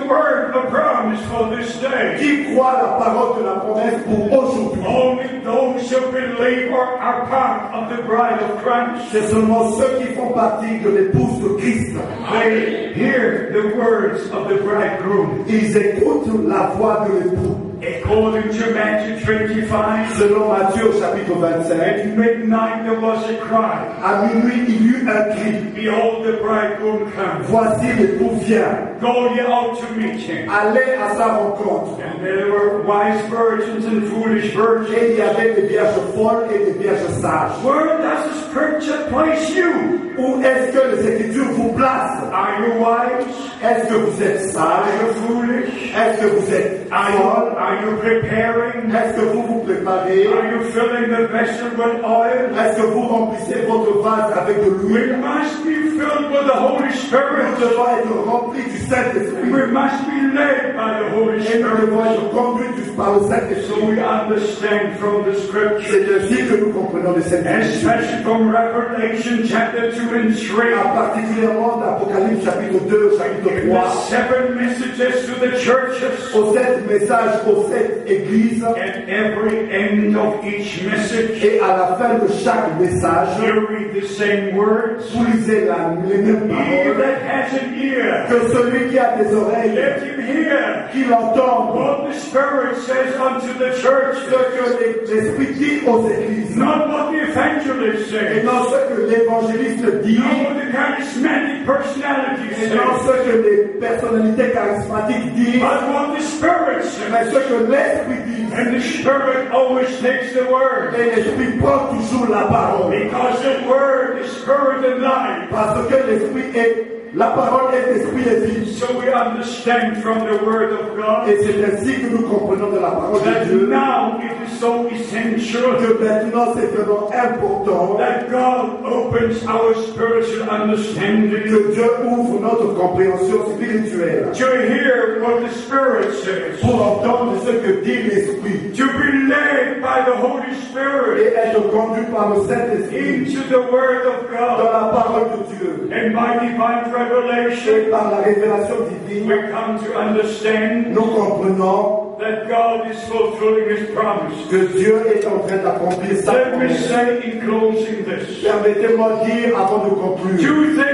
The word of promise for this day? Qui croit la parole de la promesse pour aujourd'hui Only those who believe are, are part of the bride of Christ. C'est seulement ceux qui font partie de l'épouse de Christ. They hear the words of the bridegroom. Ils écoutent la voix de l'époux. According to Matthew 25, Selon Matthieu chapitre 25, at midnight there was a cry. à minuit il y eut un cri. Behold, the bridegroom comes. Voici l'époux vient. Go ye out to meet him. Allez à sa rencontre. And there were wise virgins and foolish virgins. Et il y avait des vierges folles et des vierges sages. Where does the scripture place you? Où est-ce que les Écritures vous placent Are you wise? Est-ce que vous êtes Are sage you foolish? Est-ce que vous êtes Are you, folle are you preparing? Est-ce que vous vous préparez Are you filling the vessel with oil? Est-ce que vous remplissez votre vase avec de We l'huile must be filled with the Holy Nous Spirit. devons être remplis du Saint-Esprit. We must be led by the Holy Et nous Spirit. devons être conduits du- par le So Saint-Esprit. we understand from the scripture, C'est ainsi que nous comprenons les Saint-Esprit. especially from Revelation chapter 2 and 3, Particulièrement d'Apocalypse chapitre 2, chapitre the 3, seven messages to the churches. aux sept messages aux sept églises. At every end of each message, Et à la fin de chaque message, you read the same words. vous lisez la, les mêmes He paroles. that has an ear, Que celui qui a des oreilles, let him hear qu'il entende what the Spirit says unto the church, ce que l'Esprit dit aux églises. not what the evangelist Et non ce que l'évangéliste dit, not what the charismatic personality et non ce que les personnalités charismatiques disent, but what the Spirit says. mais ce que l'Esprit dit. And the Spirit always takes the word. Et l'Esprit prend toujours la parole. Because the word is spirit and life. Parce que l'Esprit est, la parole est l'Esprit et vie. So we understand from the word of God Et c'est ainsi que nous comprenons de la parole de Dieu. now it is so essential que maintenant c'est vraiment important that God opens our spiritual understanding. que Dieu ouvre notre compréhension spirituelle. To hear what the Spirit says, pour entendre ce que dit l'Esprit. To be led by the Holy Spirit. Et être conduit par le Saint-Esprit. Into the Word of God. dans la parole de Dieu. And by divine revelation, par la révélation we divine. come to understand Nous comprenons that God is fulfilling His promise. que Dieu est en train d'accomplir sa Let me promesse. Permettez-moi de dire avant de conclure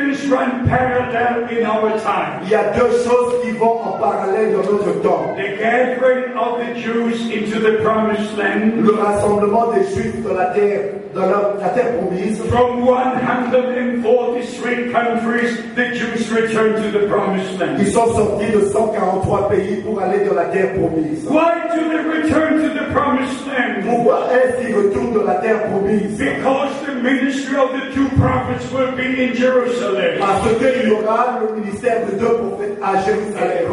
two things things run parallel in our time. Il y a deux choses qui vont en parallèle dans notre temps. The gathering of the Jews into the promised land Le rassemblement des Juifs dans la terre, dans la, la terre promise. from 143 countries, the Jews returned to the promised land. Ils sont sortis de 143 pays pour aller dans la terre promise. Why do they return to the promised land? Pourquoi est-ce qu'ils retournent dans la terre promise Because ministry of the two prophets will be in Jerusalem. Parce qu'il y aura le ministère de deux prophètes à Jérusalem.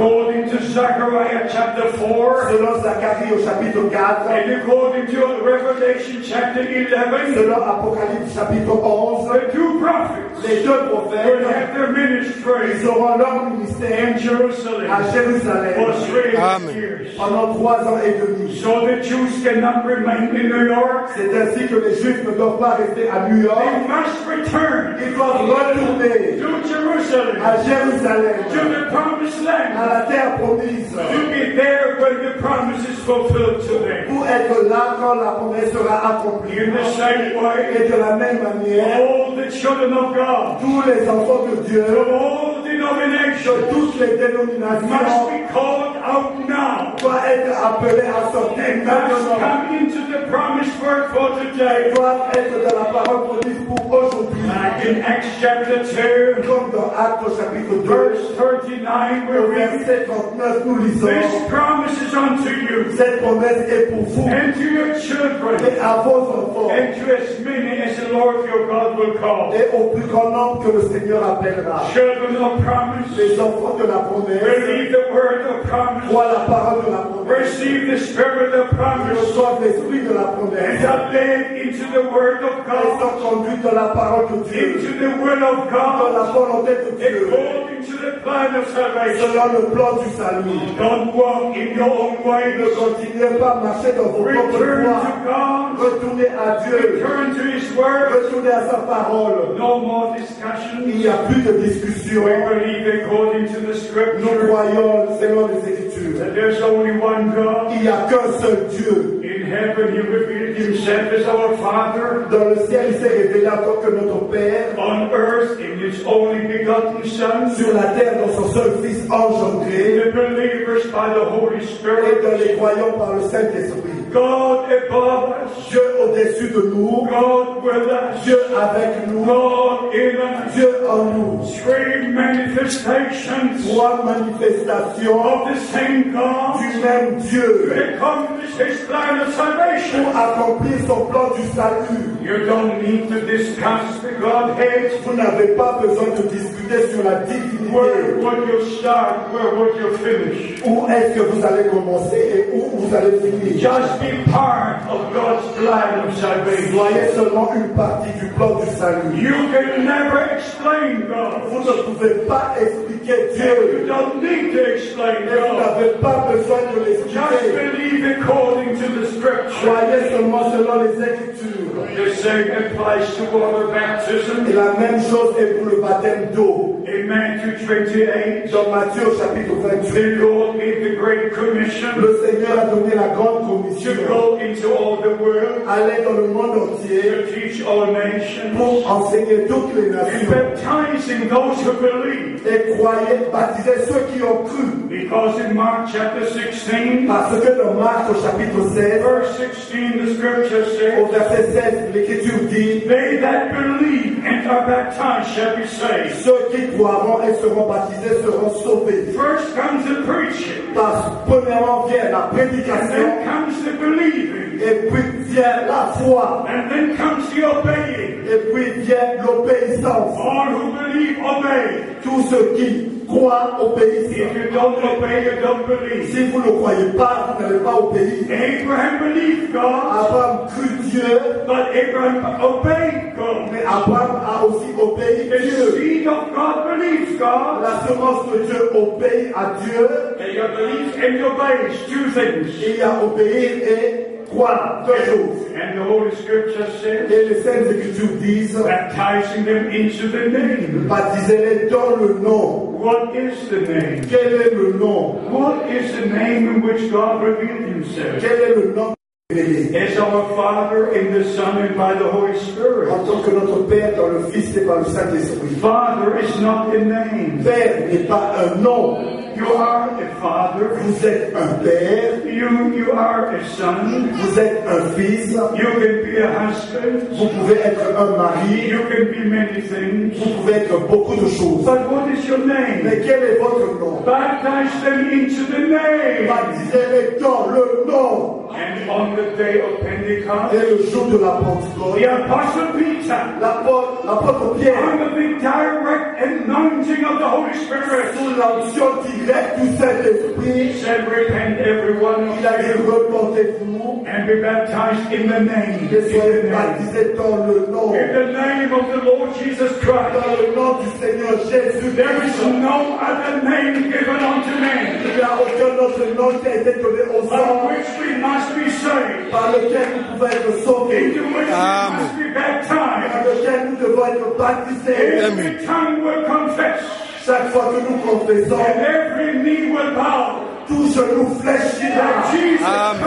According to Zechariah chapter 4, Selon Zacharie au chapitre 4, and according to Revelation chapter 11, selon Apocalypse chapitre 11, the two prophets les deux will prophètes, have their ministry ils auront leur ministère in Jerusalem à for Jérusalem three Amen. years. pendant trois ans et demi. So the Jews cannot remain in New York. C'est ainsi que les Juifs ne doivent pas rester à New York. They must return Ils doivent retourner to Jerusalem, à Jérusalem, to the promised à land, la terre promise, to be there when the promise is fulfilled to them. pour être là quand la promesse sera accomplie. In the same way, Et de la même manière, all the children of God, tous les enfants de Dieu, all de denominations, toutes les must be called out now. doivent être à sortir must maintenant. come into the promised word for today. Doivent être dans la parole promise pour aujourd'hui. Like in Acts chapter 2, Comme dans Actes chapitre 2, verse 39, we read, verset 39, nous lisons This promise is unto you Cette promesse est pour vous and to your children et à vos enfants and to as many as the Lord your God will call. et au plus grand nombre que le Seigneur appellera. Children of promise, Les enfants de la promesse believe the word of promise, voient la parole de la promesse, receive the spirit of promise, reçoivent l'esprit de la promesse and are led into the word of et God, sont conduits dans la parole de Dieu, into the will of dans la God, volonté de Dieu, according to the plan of salvation. selon le plan du salut. Don't walk in your own way. Ne continuez pas à marcher dans vos propres voies. to God. Retournez à Dieu. Return to His Word. Retournez à sa parole. No more discussion. Il n'y a plus de discussion. Believe according to the Nous Scripture croyons selon les Écritures. that there's only one God. Il n'y a qu'un seul Dieu. In heaven, He revealed Himself as our Father. Dans le ciel, il s'est révélé en tant que notre Père. On earth, in His only begotten Son. Sur la terre, dans son seul Fils engendré. The believers by the Holy Et dans les Spirit. croyants par le Saint-Esprit. God above us. Dieu au-dessus de nous. God with us. Dieu avec nous. God in us. Dieu en nous. Three manifestations Trois manifestations of the same God. du même Dieu. to accomplish his plan of salvation. Pour accomplir son plan du salut. You don't need to discuss the Godhead. Vous n'avez pas besoin de discuter sur la Where divinité. would you start? Where would you finish? Où est-ce que vous allez commencer et où vous allez finir? Just be part of God's plan of salvation. Soyez seulement une partie du plan du salut. You can never explain Vous God. ne pouvez pas expliquer You Dieu. don't need to explain Et vous God. n'avez pas besoin de Just l'expliquer. believe according to the scripture. Soyez seulement selon les Écritures. The same applies to water baptism. Et la même chose est pour le baptême d'eau. In Matthew 28, Dans Matthieu au chapitre 28, the Lord gave the Great Commission le Seigneur a donné la grande to commission. go into all the world Allez dans le monde entier to teach all nations pour enseigner toutes les and nations. baptizing those who believe. Et croyez, baptisez ceux qui ont cru. Because in Mark chapter 16, Parce que dans Marc au chapitre 16, verse 16, the scripture says, au verset 16, l'Écriture dit They that believe and are baptized shall be saved. Ceux qui croiront et seront baptisés seront sauvés. First comes the preaching, Parce premièrement vient la and prédication, then comes the believing, et puis vient la foi, and then comes the obeying. et puis vient l'obéissance. All who believe obey. Tous ceux qui croient obéissent. If you don't obey, you don't believe. Si vous ne croyez pas, vous n'allez pas obéir. Abraham believed God, Abraham crut Dieu, but Abraham obeyed God. mais Abraham a aussi obéi The Dieu. seed of God believes God. La semence de Dieu obéit à Dieu. And and two things. Il y a obéir et croire, deux choses. And the Holy Scripture says, Et les Saintes Écritures disent, baptizing them into the name. baptisez-les dans le nom. What is the name? Quel est le nom? What is the name in which God revealed himself? Quel est le nom. As our Father in the Son and by the Holy Spirit. En tant que notre Père dans le Fils et par le Saint-Esprit. Father is not a name. Père n'est pas un nom. You are a father. Vous êtes un Père, You you are a son. vous êtes un Fils, You can be a husband. vous pouvez être un mari, You can be many things. vous pouvez être beaucoup de choses. But what is your name? Mais quel est votre nom? Baptize them into the name. Baptisez-les dans le nom. And on the day of Pentecost, Et le jour de la Pentecôte, the Apostle Peter, l'apôtre Pierre, under the direct anointing of the Holy Spirit, sous l'onction directe du Saint-Esprit, said, Repent, every one of il a dit you, repentez-vous and be baptized in the name. et soyez the name. baptisés dans le nom. In the name of the Lord Jesus Christ. Dans le nom du Seigneur Jésus. There is no other name given unto men Il n'y a aucun autre nom qui a été donné aux by which we must par lequel nous pouvons être sauvés, into which we Amen. must be par baptized. lequel nous devons être baptisés. Every tongue will confess, Chaque fois que nous confessons, and every knee will bow tout genou fléchira that Jesus Amen.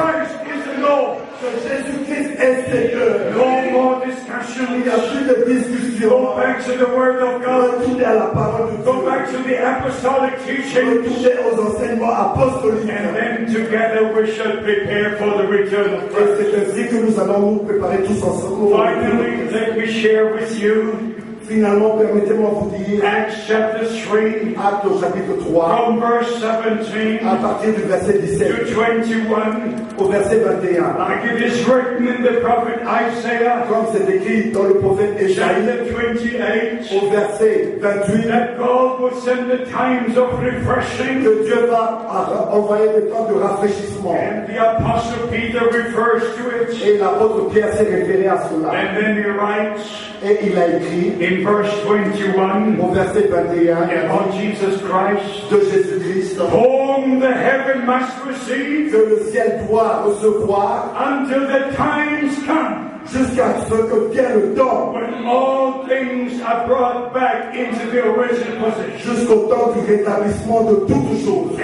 Que Jésus-Christ est Seigneur. No more Il discussion. n'y a plus de discussion. Go back to the Word of God. Retournez à la parole de Go Dieu. back to the apostolic teaching. Retournez aux enseignements apostoliques. And then together we shall prepare for the return of Et Christ. c'est ainsi que nous allons nous préparer tous ensemble. Finally, let me share with you Finalement, permettez-moi de vous dire, Acts chapter 3, Acte au chapitre 3, from verse 17 à partir du verset 17 to 21, au verset 21. like it is written in the prophet Isaiah, Comme c'est écrit dans le prophète Ésaïe, chapter 28, au verset 28, that God will send the times of refreshing. que Dieu va envoyer des temps de rafraîchissement. And the apostle Peter refers to it. Et l'apôtre Pierre s'est référé à cela. And then he writes Et il a écrit in verse 21 au verset 21 about Jesus Christ, de Jésus-Christ. whom the heaven must receive que le ciel doit recevoir. until the times come. Jusqu'à ce que vienne le temps, when all things are brought back into the original position. jusqu'au temps du rétablissement de toutes choses.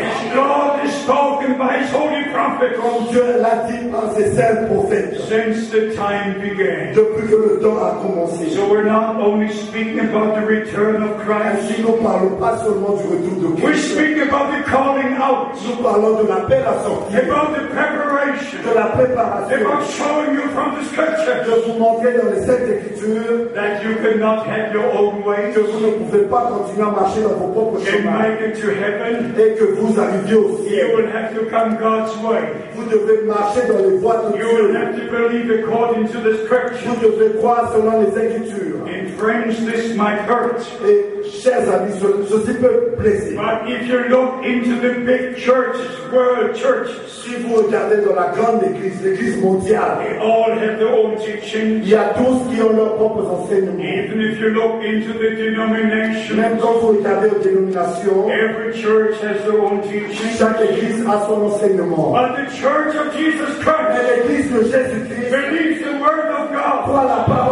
As God is spoken by his holy prophets Comme Dieu l'a dit par ses saints prophètes, since the time began. depuis que le temps a commencé. So we're not only speaking about the return of Christ, Ainsi, nous parlons pas seulement du retour de we Christ, speak about the calling out, nous parlons de l'appel à sortir, about the preparation, de la préparation, about showing you from the de vous montrer dans les Saintes Écritures that you cannot have your own way. que vous ne pouvez pas continuer à marcher dans vos propres chemins. et que vous arriviez au ciel. Have to come God's way. Vous devez marcher dans les voies de You will have to believe according to the scripture. Vous devez croire selon les Écritures. Friends, this might hurt. Et chers amis, ce- ceci peut blesser. But if you look into the big churches, world churches, Si vous regardez dans la grande église, l'église mondiale, they all have their own teaching. il y a tous qui ont leurs propres enseignements. Even if you look into the denomination, Même quand vous regardez aux dénominations, every church has their own teaching. chaque église a son enseignement. But the church of Jesus Christ l'église de Jésus-Christ believes the word of God croit la parole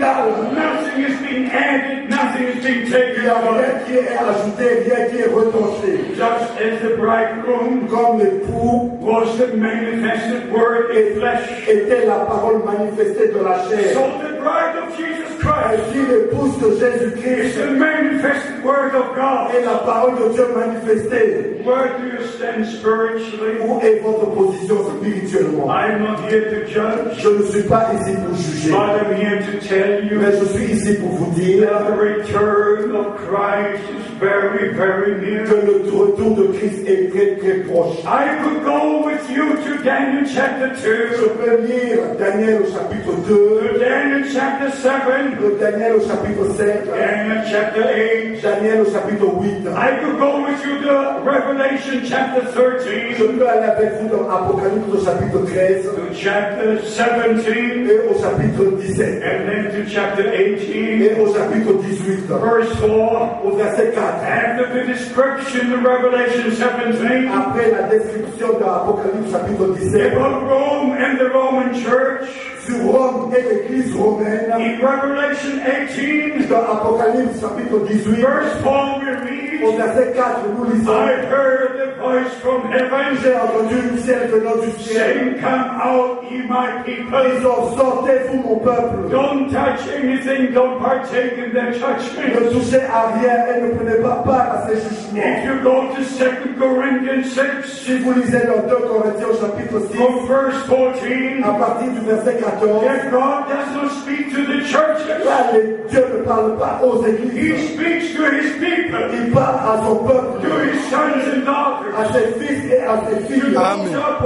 that was not being added, nothing is being taken n'y a rien away. qui est ajouté, rien qui. Just as the bridegroom Comme l'époux was the manifested word in flesh, était la parole manifestée dans la chair. so the bride of Jesus Christ Ainsi, l'épouse de is Jésus-Christ is the manifested word of God. est la parole de Dieu manifestée. Where do you stand spiritually? Où est votre position spirituellement I'm not here to judge, Je ne suis pas ici pour juger, but I'm here to tell you mais je suis ici pour vous dire the return of Christ is very, very que near. le retour de Christ est très très proche. I could go with you to Daniel chapter two. Je 2, peux lire Daniel au chapitre 2, to Daniel chapter 7, le Daniel au chapitre 5, Daniel chapter 8. Daniel au chapitre 8. I could go with you to Revelation chapter 13. Je 13, peux aller avec vous dans Apocalypse au chapitre 13 to chapter 17, eh, et au chapitre 17 and then to chapter 18, et au chapitre 18. verse 4. Au verset 4. After the description of Revelation 17 Après la description de l'Apocalypse chapitre 17 about Rome and the Roman Church, sur Rome et l'église romaine, in Revelation 18, dans Apocalypse Corinthiens chapitre 18, verse 4 we au read, verset 4, nous lisons I heard the voice from heaven J'ai entendu une ciel venant du ciel. saying, Come out, ye my people. Disant, sortez-vous mon peuple. Don't touch anything, don't partake in their Ne judgment. touchez à rien et ne prenez pas part à ces If you go to 2 Corinthians 6, Si vous lisez dans 2 Corinthiens chapitre 6, from verse 14, à partir du verset 14, that God does not speak to the churches, là, Dieu ne parle pas aux églises. He speaks to His people, Il parle à son peuple. to His sons and daughters, à ses fils et à ses filles, to those who are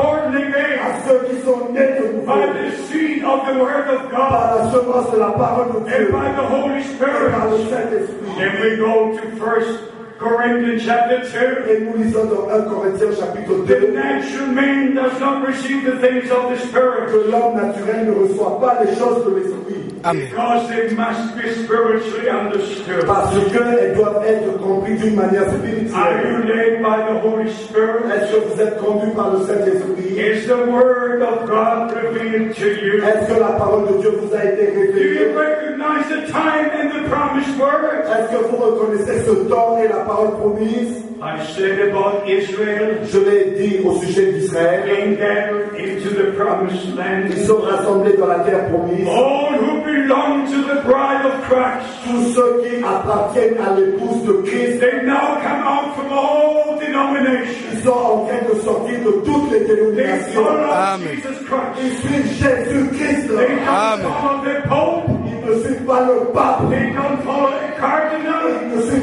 à ceux qui sont nés de nouveau by the seed of the Word of God par la semence de la parole de Dieu. and by the Holy par Spirit. Then we go to First Corinthians chapter 2. Et nous lisons dans 1 Corinthiens chapitre The natural man does not receive the things of the Spirit que l'homme naturel ne reçoit pas les choses de l'esprit because they must be spiritually understood. parce qu'elles doivent être comprises d'une manière spirituelle. Are spirituelle. you led by the Holy Spirit? Est-ce que vous êtes conduit par le Saint-Esprit Is the Word of God revealed to you? Est-ce que la parole de Dieu vous a été révélée? Do you révélée recognize the time and the promised word? Est-ce que vous reconnaissez ce temps et la parole promise I said about Israel Je l'ai dit au sujet d'Israël. being gathered into the promised Ils sont rassemblés dans la terre promise. All who belong to the bride of Christ. Tous ceux qui appartiennent à l'épouse de Christ, They now come out from all denominations. ils sont en train de sortir de toutes les dénominations. follow Amen. Jesus Christ. Ils suivent Jésus-Christ. They don't Amen.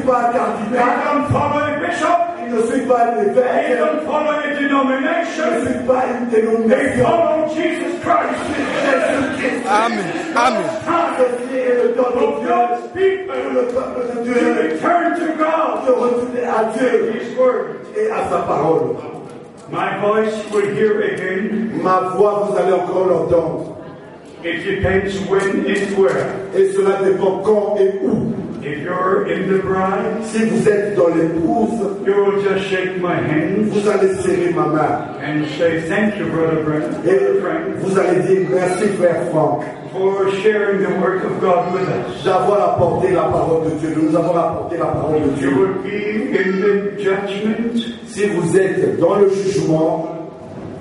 Ils ne suivent pas un They cardinal. don't follow a bishop. Ils ne suivent pas un They évêque. don't follow a Ils ne denomination. suivent pas une They dénomination. follow Jesus Christ. Jésus-Christ. Amen. Amen. Ceci est le temps Of de Dieu. God's people Le peuple de to Dieu return to de God. retourner à Dieu His word. et à sa parole. My voice will hear again. Ma voix, vous allez encore l'entendre. It depends when and where. Et cela dépend quand et où. If you're in the bride, Si vous êtes dans l'épouse, you will just shake my hand vous allez serrer ma main. and say, Thank you, Brother Brent, Et Frank, vous allez dire merci frère Franck for sharing the word of God with us. d'avoir apporté la parole de Dieu. Nous avons apporté la parole de You Dieu. will be in the judgment. Si vous êtes dans le jugement,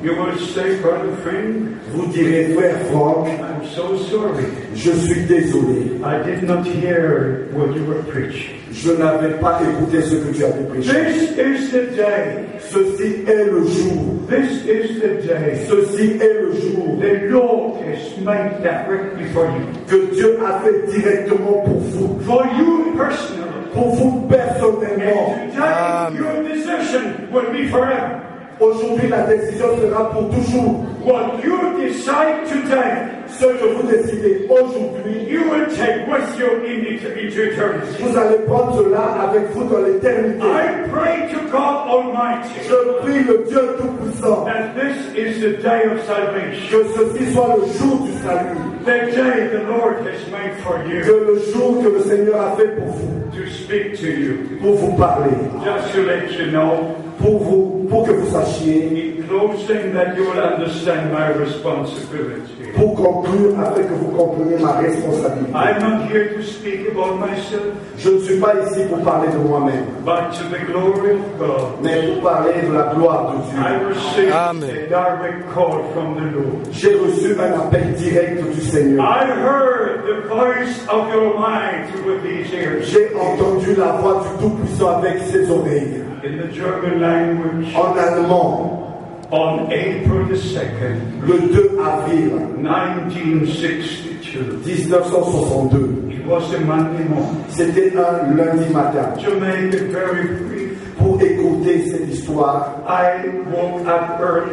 You will say, Brother Frank, vous direz frère Franck, I'm so sorry. je suis désolé. I did not hear what you were preaching. Je n'avais pas écouté ce que tu avais prêché. This is the day. Ceci est le jour. This is the day. Ceci est le jour The Lord has made directly for you. que Dieu a fait directement pour vous. For you personally. Pour vous personnellement. And today, your decision will be forever. Aujourd'hui, la décision sera pour toujours. What you decide today, Ce que vous décidez aujourd'hui, you will take with you into eternity. vous allez prendre cela avec vous dans l'éternité. I pray to God Almighty Je prie le Dieu Tout-Puissant that this is the day of salvation, que ceci soit le jour du salut, the day the Lord has made for que you le jour que le Seigneur a fait pour vous, to speak to you. pour vous parler, Just to let you know, pour vous, pour que vous sachiez, in closing, that you will understand my responsibility. pour conclure, afin que vous compreniez ma responsabilité. I'm not here to speak about myself, Je ne suis pas ici pour parler de moi-même, but to the glory of God. mais pour parler de la gloire de I Dieu. received Amen. a direct call from the Lord. J'ai reçu un appel direct du Seigneur. I heard the voice of the Almighty with these ears. J'ai entendu la voix du Tout-Puissant avec ses oreilles. In the German language, En allemand, on April the 2nd, le 2 avril 1962. 1962. It was a Monday morning. C'était un lundi matin. To make it very brief, Pour écouter cette histoire, I woke up early,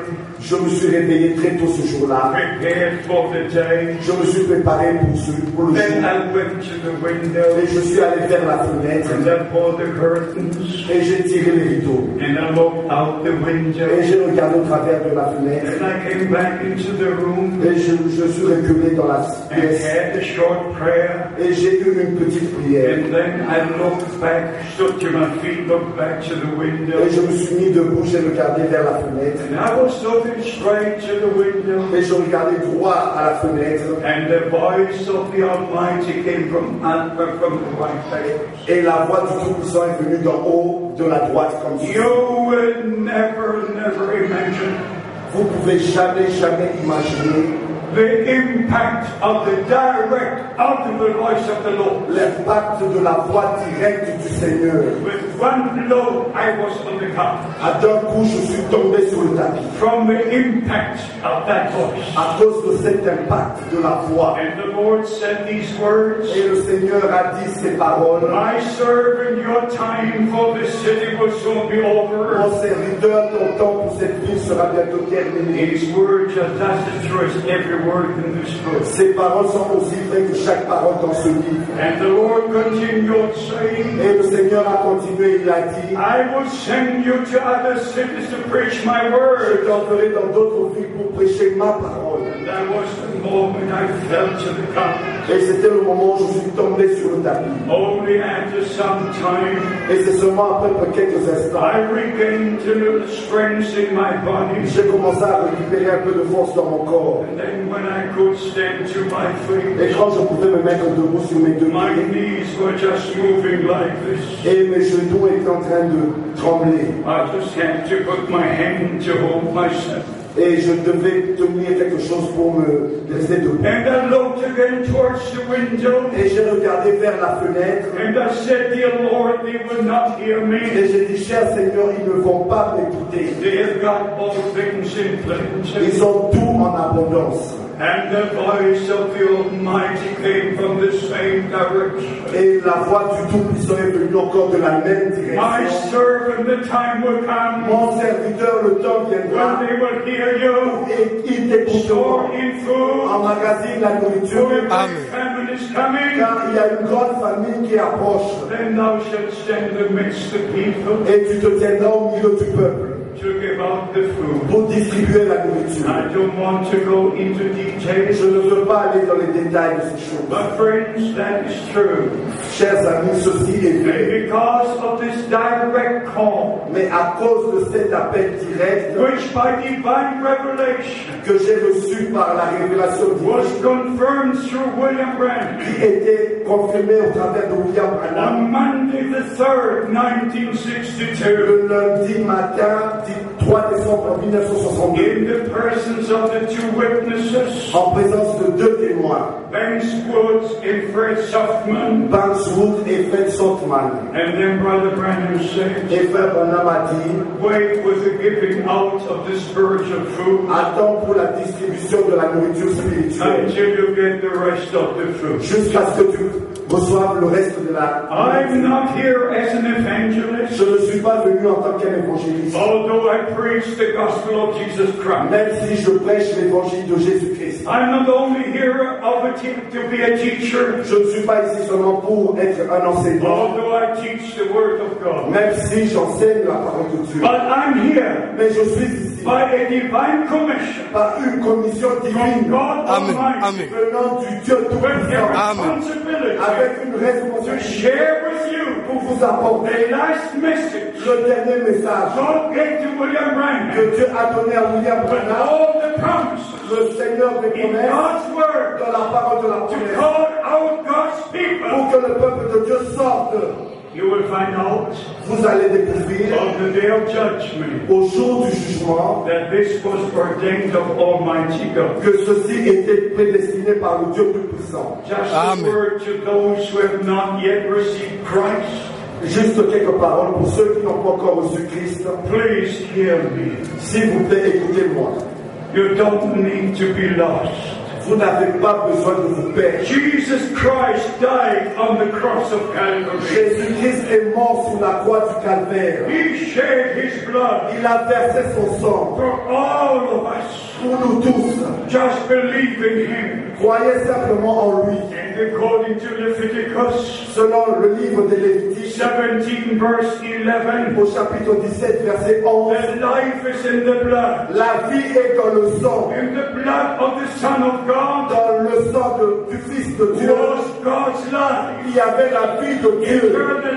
je me suis réveillé très tôt ce jour-là. Je me suis préparé pour, ce, pour le jour. Et je suis allé vers la fenêtre et j'ai tiré les rideaux. Et j'ai regardé au travers de la fenêtre. Et je, je suis reculé dans la pièce. Et j'ai eu une petite prière. Et je me suis mis debout, j'ai regardé vers la fenêtre. And I was so looked straight to the window, Et je regardais droit à la fenêtre. and the voice of the Almighty came from, from the right place. Et la voix du Tout-Puissant est venue d'en haut, de la droite, comme ça. You will never, never imagine Vous pouvez jamais, jamais imaginer the impact of the direct, ultimate voice of the Lord. l'impact de la voix directe du Seigneur. With one blow, I was on the couch. À d'un coup, je suis tombé sur le tapis. From the impact of that voice. À cause de cet impact de la voix. And the Lord said these words. Et le Seigneur a dit ces paroles. My servant, your time for this city will soon be over. Mon serviteur, ton temps pour cette ville sera bientôt terminé. These words are just as true as every word in this book. Ces paroles sont aussi vraies que chaque parole dans ce livre. And the Lord continued saying, Et le Seigneur a continué, il a dit, I will send you to other cities to preach my je word. t'enverrai dans d'autres villes pour prêcher ma parole. And that was the moment I fell to the. Et c'était le moment où je suis tombé sur le tapis. Only after some time, Et c'est seulement après quelques instants, I regained a little strength in my body. j'ai commencé à récupérer un peu de force dans mon corps. And then when I could stand to my feet, Et quand je pouvais me mettre debout sur mes deux my pieds, knees were just moving like this. et mes genoux étaient en train de trembler. I just had to put my hand to hold myself. Et je devais tenir quelque chose pour me rester debout. Et j'ai regardé vers la fenêtre. Said, Lord. Et j'ai dit, cher Seigneur, ils ne vont pas m'écouter. Ils ont tout en abondance. And the voice of the Almighty came from the same direction. Et la voix du Tout-Puissant est venue encore de la même My direction. servant, the time will come Mon serviteur, le temps viendra when they will hear you. et ils t'écouteront. Store in food. Emmagasine la nourriture, Amen. car il y a une grande famille qui approche. Then thou shalt stand amidst the people Et tu te tiendras au milieu du peuple to give out the food. pour distribuer la nourriture. I don't want to go into details, Je ne veux pas aller dans les détails de ces choses. but friends, that is true. Chers amis, ceci est vrai. because of this direct call, Mais à cause de cet appel direct which by divine revelation que j'ai reçu par la révélation was divine, confirmed through William Branham qui était confirmé au travers de William on Branham, Monday the 3rd, 1962, le lundi matin du 3 décembre 1962, in the presence of the two witnesses, en présence de deux témoins, Banks Woods and Fred Suffman, Banks Wood et Fred Saltman. and then Brother Branham said, Et Frère Branham a dit, Wait with the giving out of this spiritual food attends pour la distribution de la nourriture spirituelle, until you get the rest of the food. jusqu'à ce que tu le reste de la I'm nourriture. not here as an evangelist, Je ne suis pas venu en tant qu'un évangéliste, although I preach the gospel of Jesus Christ. même si je prêche l'évangile de Jésus-Christ. I'm not only here to be a teacher, Je ne suis pas ici seulement pour être un enseignant, although I teach the word of God, même si j'enseigne la parole de Dieu. but I'm here Mais je suis ici by a divine commission. Par une commission divine. God Amen. Amen. venant du Dieu with a Tout-Puissant, Amen. avec une to responsabilité share with you pour vous apporter. the last message. Le dernier message. God gave to William Branham. Que Dieu a donné à William Branham, all the promises. Le Seigneur des promesses, God's word. Dans la parole de la to promesse, call out God's people. pour que le peuple de Dieu sorte. You will find out Vous allez découvrir on the day of judgment au jour du jugement that this was ordained of Almighty God. que ceci était prédestiné par le Dieu Tout-Puissant. Just a word to those who have not yet received Christ. Juste quelques paroles pour ceux qui n'ont pas encore reçu Christ. Please hear me. S'il vous plaît, écoutez-moi. You don't need to be lost. Vous n'avez pas besoin de vous perdre. Jesus Christ died on the cross of Calvary. Jésus-Christ est mort sur la croix du calvaire. He shed his blood Il a versé son sang for all of us. pour nous tous. Just believe in him. Croyez simplement en lui. And And according to Leviticus Selon le livre des Lévitiques, 17, verse 11, au chapitre 17, verset 11, that life is in the blood. la vie est dans le sang, In the blood of the Son of God dans le sang de- du Fils de Dieu. God's life, Il y avait la vie de Dieu,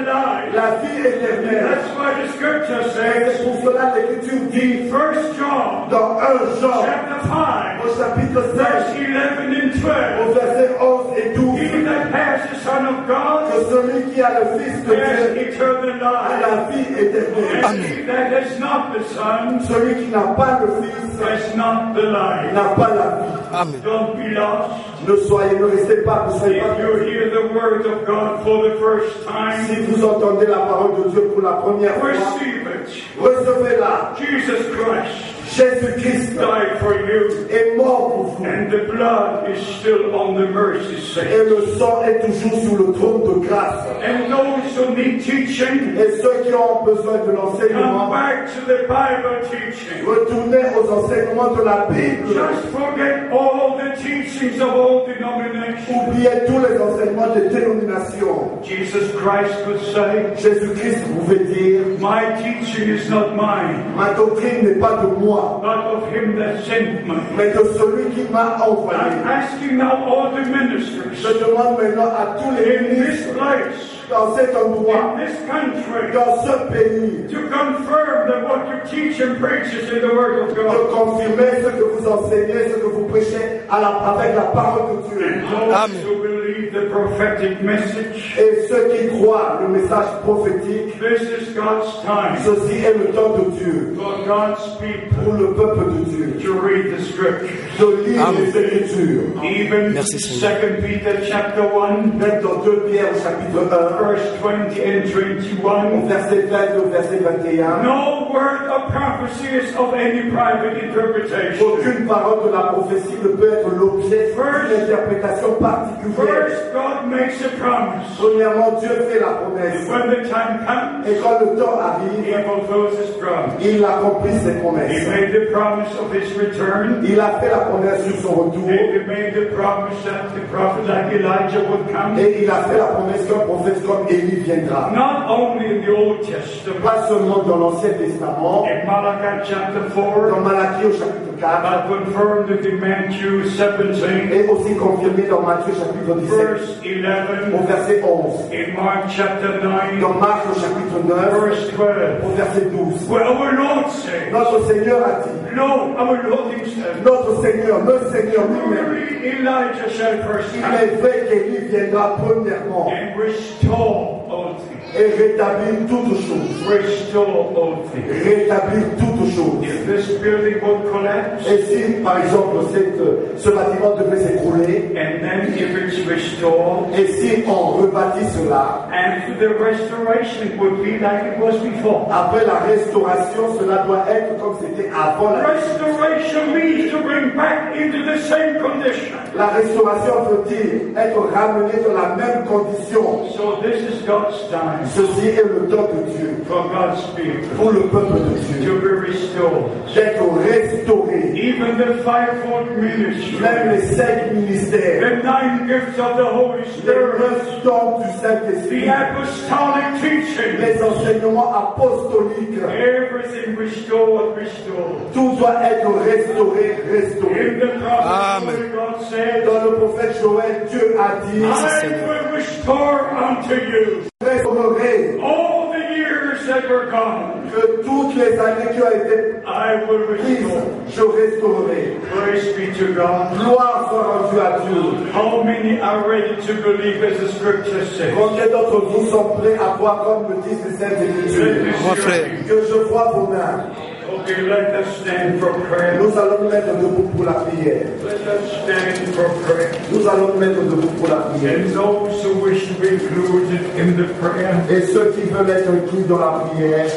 life. la vie éternelle. That's why the scripture Et says c'est pour cela que l'Écriture dit First John dans 1 Jean, chapter 5, au chapitre 5, verse 11 and 12. au verset 11 et 12, He that has the Son of God que celui qui a le Fils de has Dieu eternal a la vie éternelle. And he that has not the Son Celui qui n'a pas le Fils has not the life. n'a pas la vie. Don't be lost. Ne soyez, ne restez pas, ne soyez pas you hear the word of God for the first Si time, vous entendez la parole de Dieu pour la première fois, receive it. recevez-la. Jesus Christ Jésus-Christ died for you, est mort pour vous. and the blood is still on the mercy Et seat. le sang est toujours sur le trône de grâce. And those who need teaching, Et ceux qui ont besoin de come l'enseignement, back to the Bible teaching. retournez aux enseignements de la Bible. Just forget all the teachings of all denominations. Oubliez tous les enseignements des dénominations. Jesus Christ could say, Jésus-Christ pouvait dire, My teaching is not mine, ma doctrine n'est pas de moi, but of him that sent me. mais de celui qui m'a envoyé. I'm asking now all the ministers Je demande maintenant à tous les in this ministres place, dans cet endroit, in this country, dans ce pays, to confirm that what you teach and preach is in the Word of de God. confirmer ce que vous enseignez, ce que vous prêchez à la- avec la parole de Dieu. Those who believe the prophetic message, Et ceux qui croient le message prophétique, this is God's time ceci est le temps de Dieu, for God's people pour le peuple de Dieu, to read the scriptures. de lire les Écritures. Even Merci, Seigneur. 2 Peter chapter 1, Même dans 2 Pierre chapitre 1, verse 20 and au 21. verset 20 au verset 21, No word of prophecy is of any private interpretation. aucune parole de la prophétie ne peut être l'objet d'une interprétation particulière. First, God makes a promise. Premièrement, Dieu fait la promesse. When the time comes, Et quand le temps He arrive, fulfills His promise. il accomplit ses He promesses. made the promise of His return. Il a fait la promesse sur son retour. He made the promise that the prophet like Elijah would come. Et il a fait la promesse qu'un prophète comme Élie viendra. Not only in the Old Testament, Pas seulement dans l'Ancien Testament, in Malachi chapter dans 4, Malachie au chapitre 4, but confirmed in Matthew 17, et aussi confirmé dans Matthieu chapitre 17, verse au 11, verset 11, in Mark chapter 9, dans Marc au chapitre 9, verse 12. au verset 12. Where our Lord said, Notre Seigneur a dit, Lord, our Lord Himself, notre Seigneur, le Seigneur lui-même, Elijah shall first il est vrai qu'Élie viendra premièrement. and restore all things. et rétablir toutes choses. Restore all things. Rétablir toutes choses. If this building would collapse, Et si, par exemple, cette, ce bâtiment devait s'écrouler, and then if it's restored, et si on rebâtit cela, after the restoration would be like it was before. après la restauration, cela doit être comme c'était avant la Restoration means to bring back into the same condition. La restauration veut dire être ramené dans la même condition. So this is God's time Ceci est le temps de Dieu for God's people pour le peuple de Dieu to be restored. d'être restauré. Even the fivefold ministry, Même les cinq ministères, the nine gifts of the Holy les Spirit, neuf dons du the Saint-Esprit, apostolic teaching, les enseignements apostoliques, everything restored, restored. tout doit être restauré, restauré. In the prophet Amen. God said, Dans le prophète Joël, Dieu a dit, I will restore unto you all the years that were gone. que toutes les années qui ont été I will prises, restore. je restaurerai. Praise be to God. Gloire soit rendue à Dieu. How many are ready to believe as the scripture says? Combien d'entre vous sont prêts à voir comme le disent les Saintes Écritures. Que je vois vos mains. Okay, let us stand for prayer. Nous allons mettre debout pour la prière. Let us stand for prayer. Nous allons mettre debout pour la prière. And those who wish to be included in the prayer, Et ceux qui veulent être inclus dans la prière,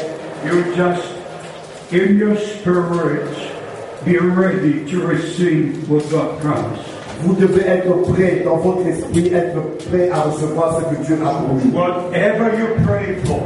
you just, in your spirit, be ready to receive what God promised. vous devez être prêts dans votre esprit, être prêts à recevoir ce que Dieu a promis. Whatever you pray for,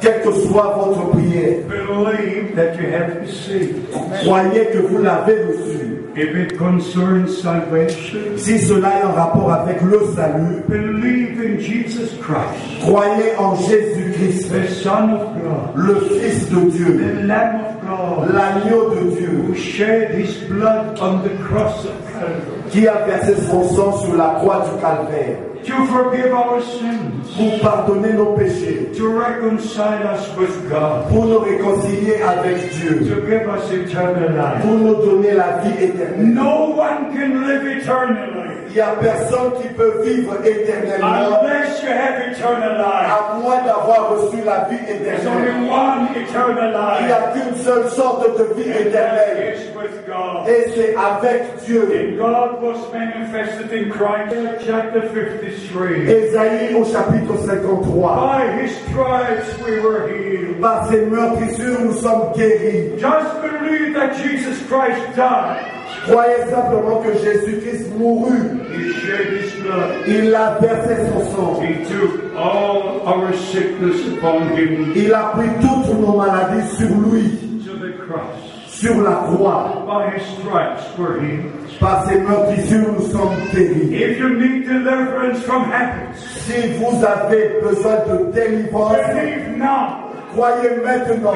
quelle que soit votre prière, believe that you have received. croyez que vous l'avez reçu. If it concerns salvation, Si cela est en rapport avec le salut, believe in Jesus Christ, croyez en Jésus-Christ, the Son of God, le Fils de Dieu, the Lamb of God, l'agneau de Dieu, who shed his blood on the cross of Calvary qui a versé son sang sur la croix du calvaire to forgive our sins, pour pardonner nos péchés, to reconcile us with God, pour nous réconcilier avec Dieu, to give us eternal life. pour nous donner la vie éternelle. No one can live eternally Il n'y a personne qui peut vivre éternellement unless you have eternal life. à moins d'avoir reçu la vie There's éternelle. only one eternal Il n'y life. a qu'une seule sorte de vie That éternelle is with God. et c'est avec Dieu. And God was manifested in Christ, chapter 53. Ésaïe au chapitre 53. By his stripes we were healed. Par ses meurtrissures, nous sommes guéris. Just believe that Jesus Christ died. Croyez simplement que Jésus-Christ mourut. He shed his blood. Il a versé son sang. He took all our sickness upon him Il a pris toutes nos maladies sur lui, to the cross. sur la croix. By his stripes we're healed. Par ses meurtrissures, nous sommes guéris. If you need deliverance from habits, Si vous avez besoin de délivrance, believe now. Croyez maintenant.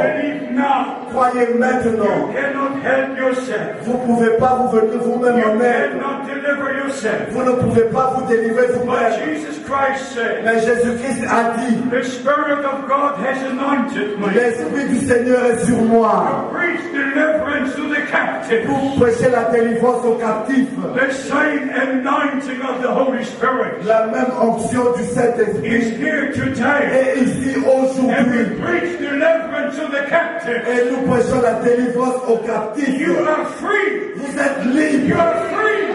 Croyez maintenant. Vous ne pouvez pas vous venir vous-même en aide. Vous ne pouvez pas vous délivrer vous-même. Mais Jésus-Christ a dit, l'Esprit du Seigneur est sur moi pour prêcher la délivrance aux captifs. La même onction du Saint-Esprit est ici aujourd'hui. We preach deliverance to the captives. Et nous prêchons la délivrance aux captifs. You are free. Vous êtes You libres. are free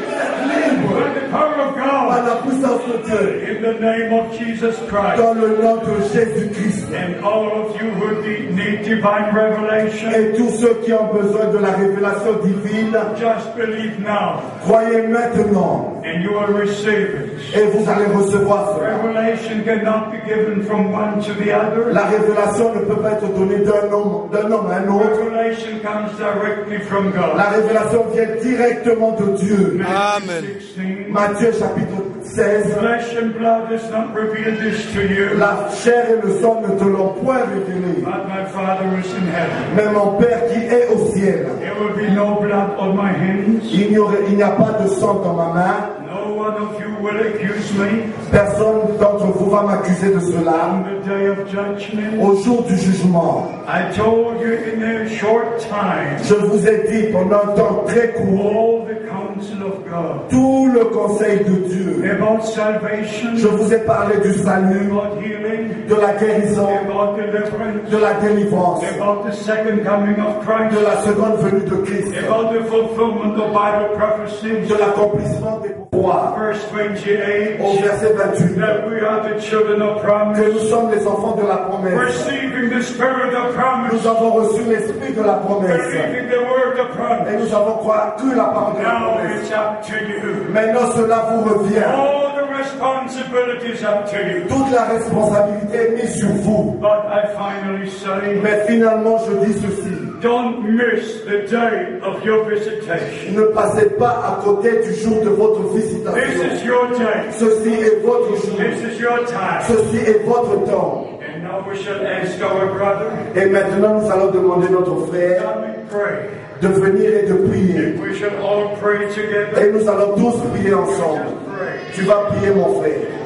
by the power of par God. la puissance de Dieu. In the name of Jesus Christ. Dans le nom de Jésus-Christ. And all of you who need divine revelation, Et tous ceux qui ont besoin de la révélation divine, just believe now croyez maintenant. and you will receive it. Et vous allez recevoir cela. Revelation cannot be given from one to the other. La révélation ne peut pas être donnée d'un homme, d'un homme à un autre. Revelation comes directly from God. La révélation vient directement de Dieu. Amen. 16. Matthieu chapitre 16. Flesh and blood has not revealed this to you, La chair et le sang ne te l'ont point révélé. but my Father is in heaven. Mais mon Père qui est au ciel, There will be no blood on my hands. il n'y aurait- il n'y a pas de sang dans ma main. No one of you will accuse me? Personne d'entre vous va m'accuser de cela. on the day of judgment? Au jour du jugement, I told you in a short time. Je vous ai dit pendant un temps très court. All the counsel of God. Tout le conseil de Dieu. about salvation, Je vous ai parlé du salut, about healing, de la guérison, de la délivrance, about the second coming of de la seconde venue de Christ, about the fulfillment of Bible prophecies. de l'accomplissement des pouvoirs. Verse 28 Au verset 28, that we are the children of que nous sommes les enfants de la promesse. receiving the spirit of promise, Nous avons reçu l'esprit de la promesse et nous avons cru la parole de la promesse. Maintenant, cela vous revient. Toute la responsabilité est mise sur vous. But I finally say, Mais finalement, je dis ceci. don't miss the day of your visitation. Ne passez pas à côté du jour de votre This visitation. is your day. Ceci est votre jour. This is your time. Ceci est votre temps. And now we shall ask our brother, Et maintenant, nous allons demander à notre frère de venir et de prier. We shall all pray together. Et nous allons tous prier ensemble. Tu vas prier, mon frère.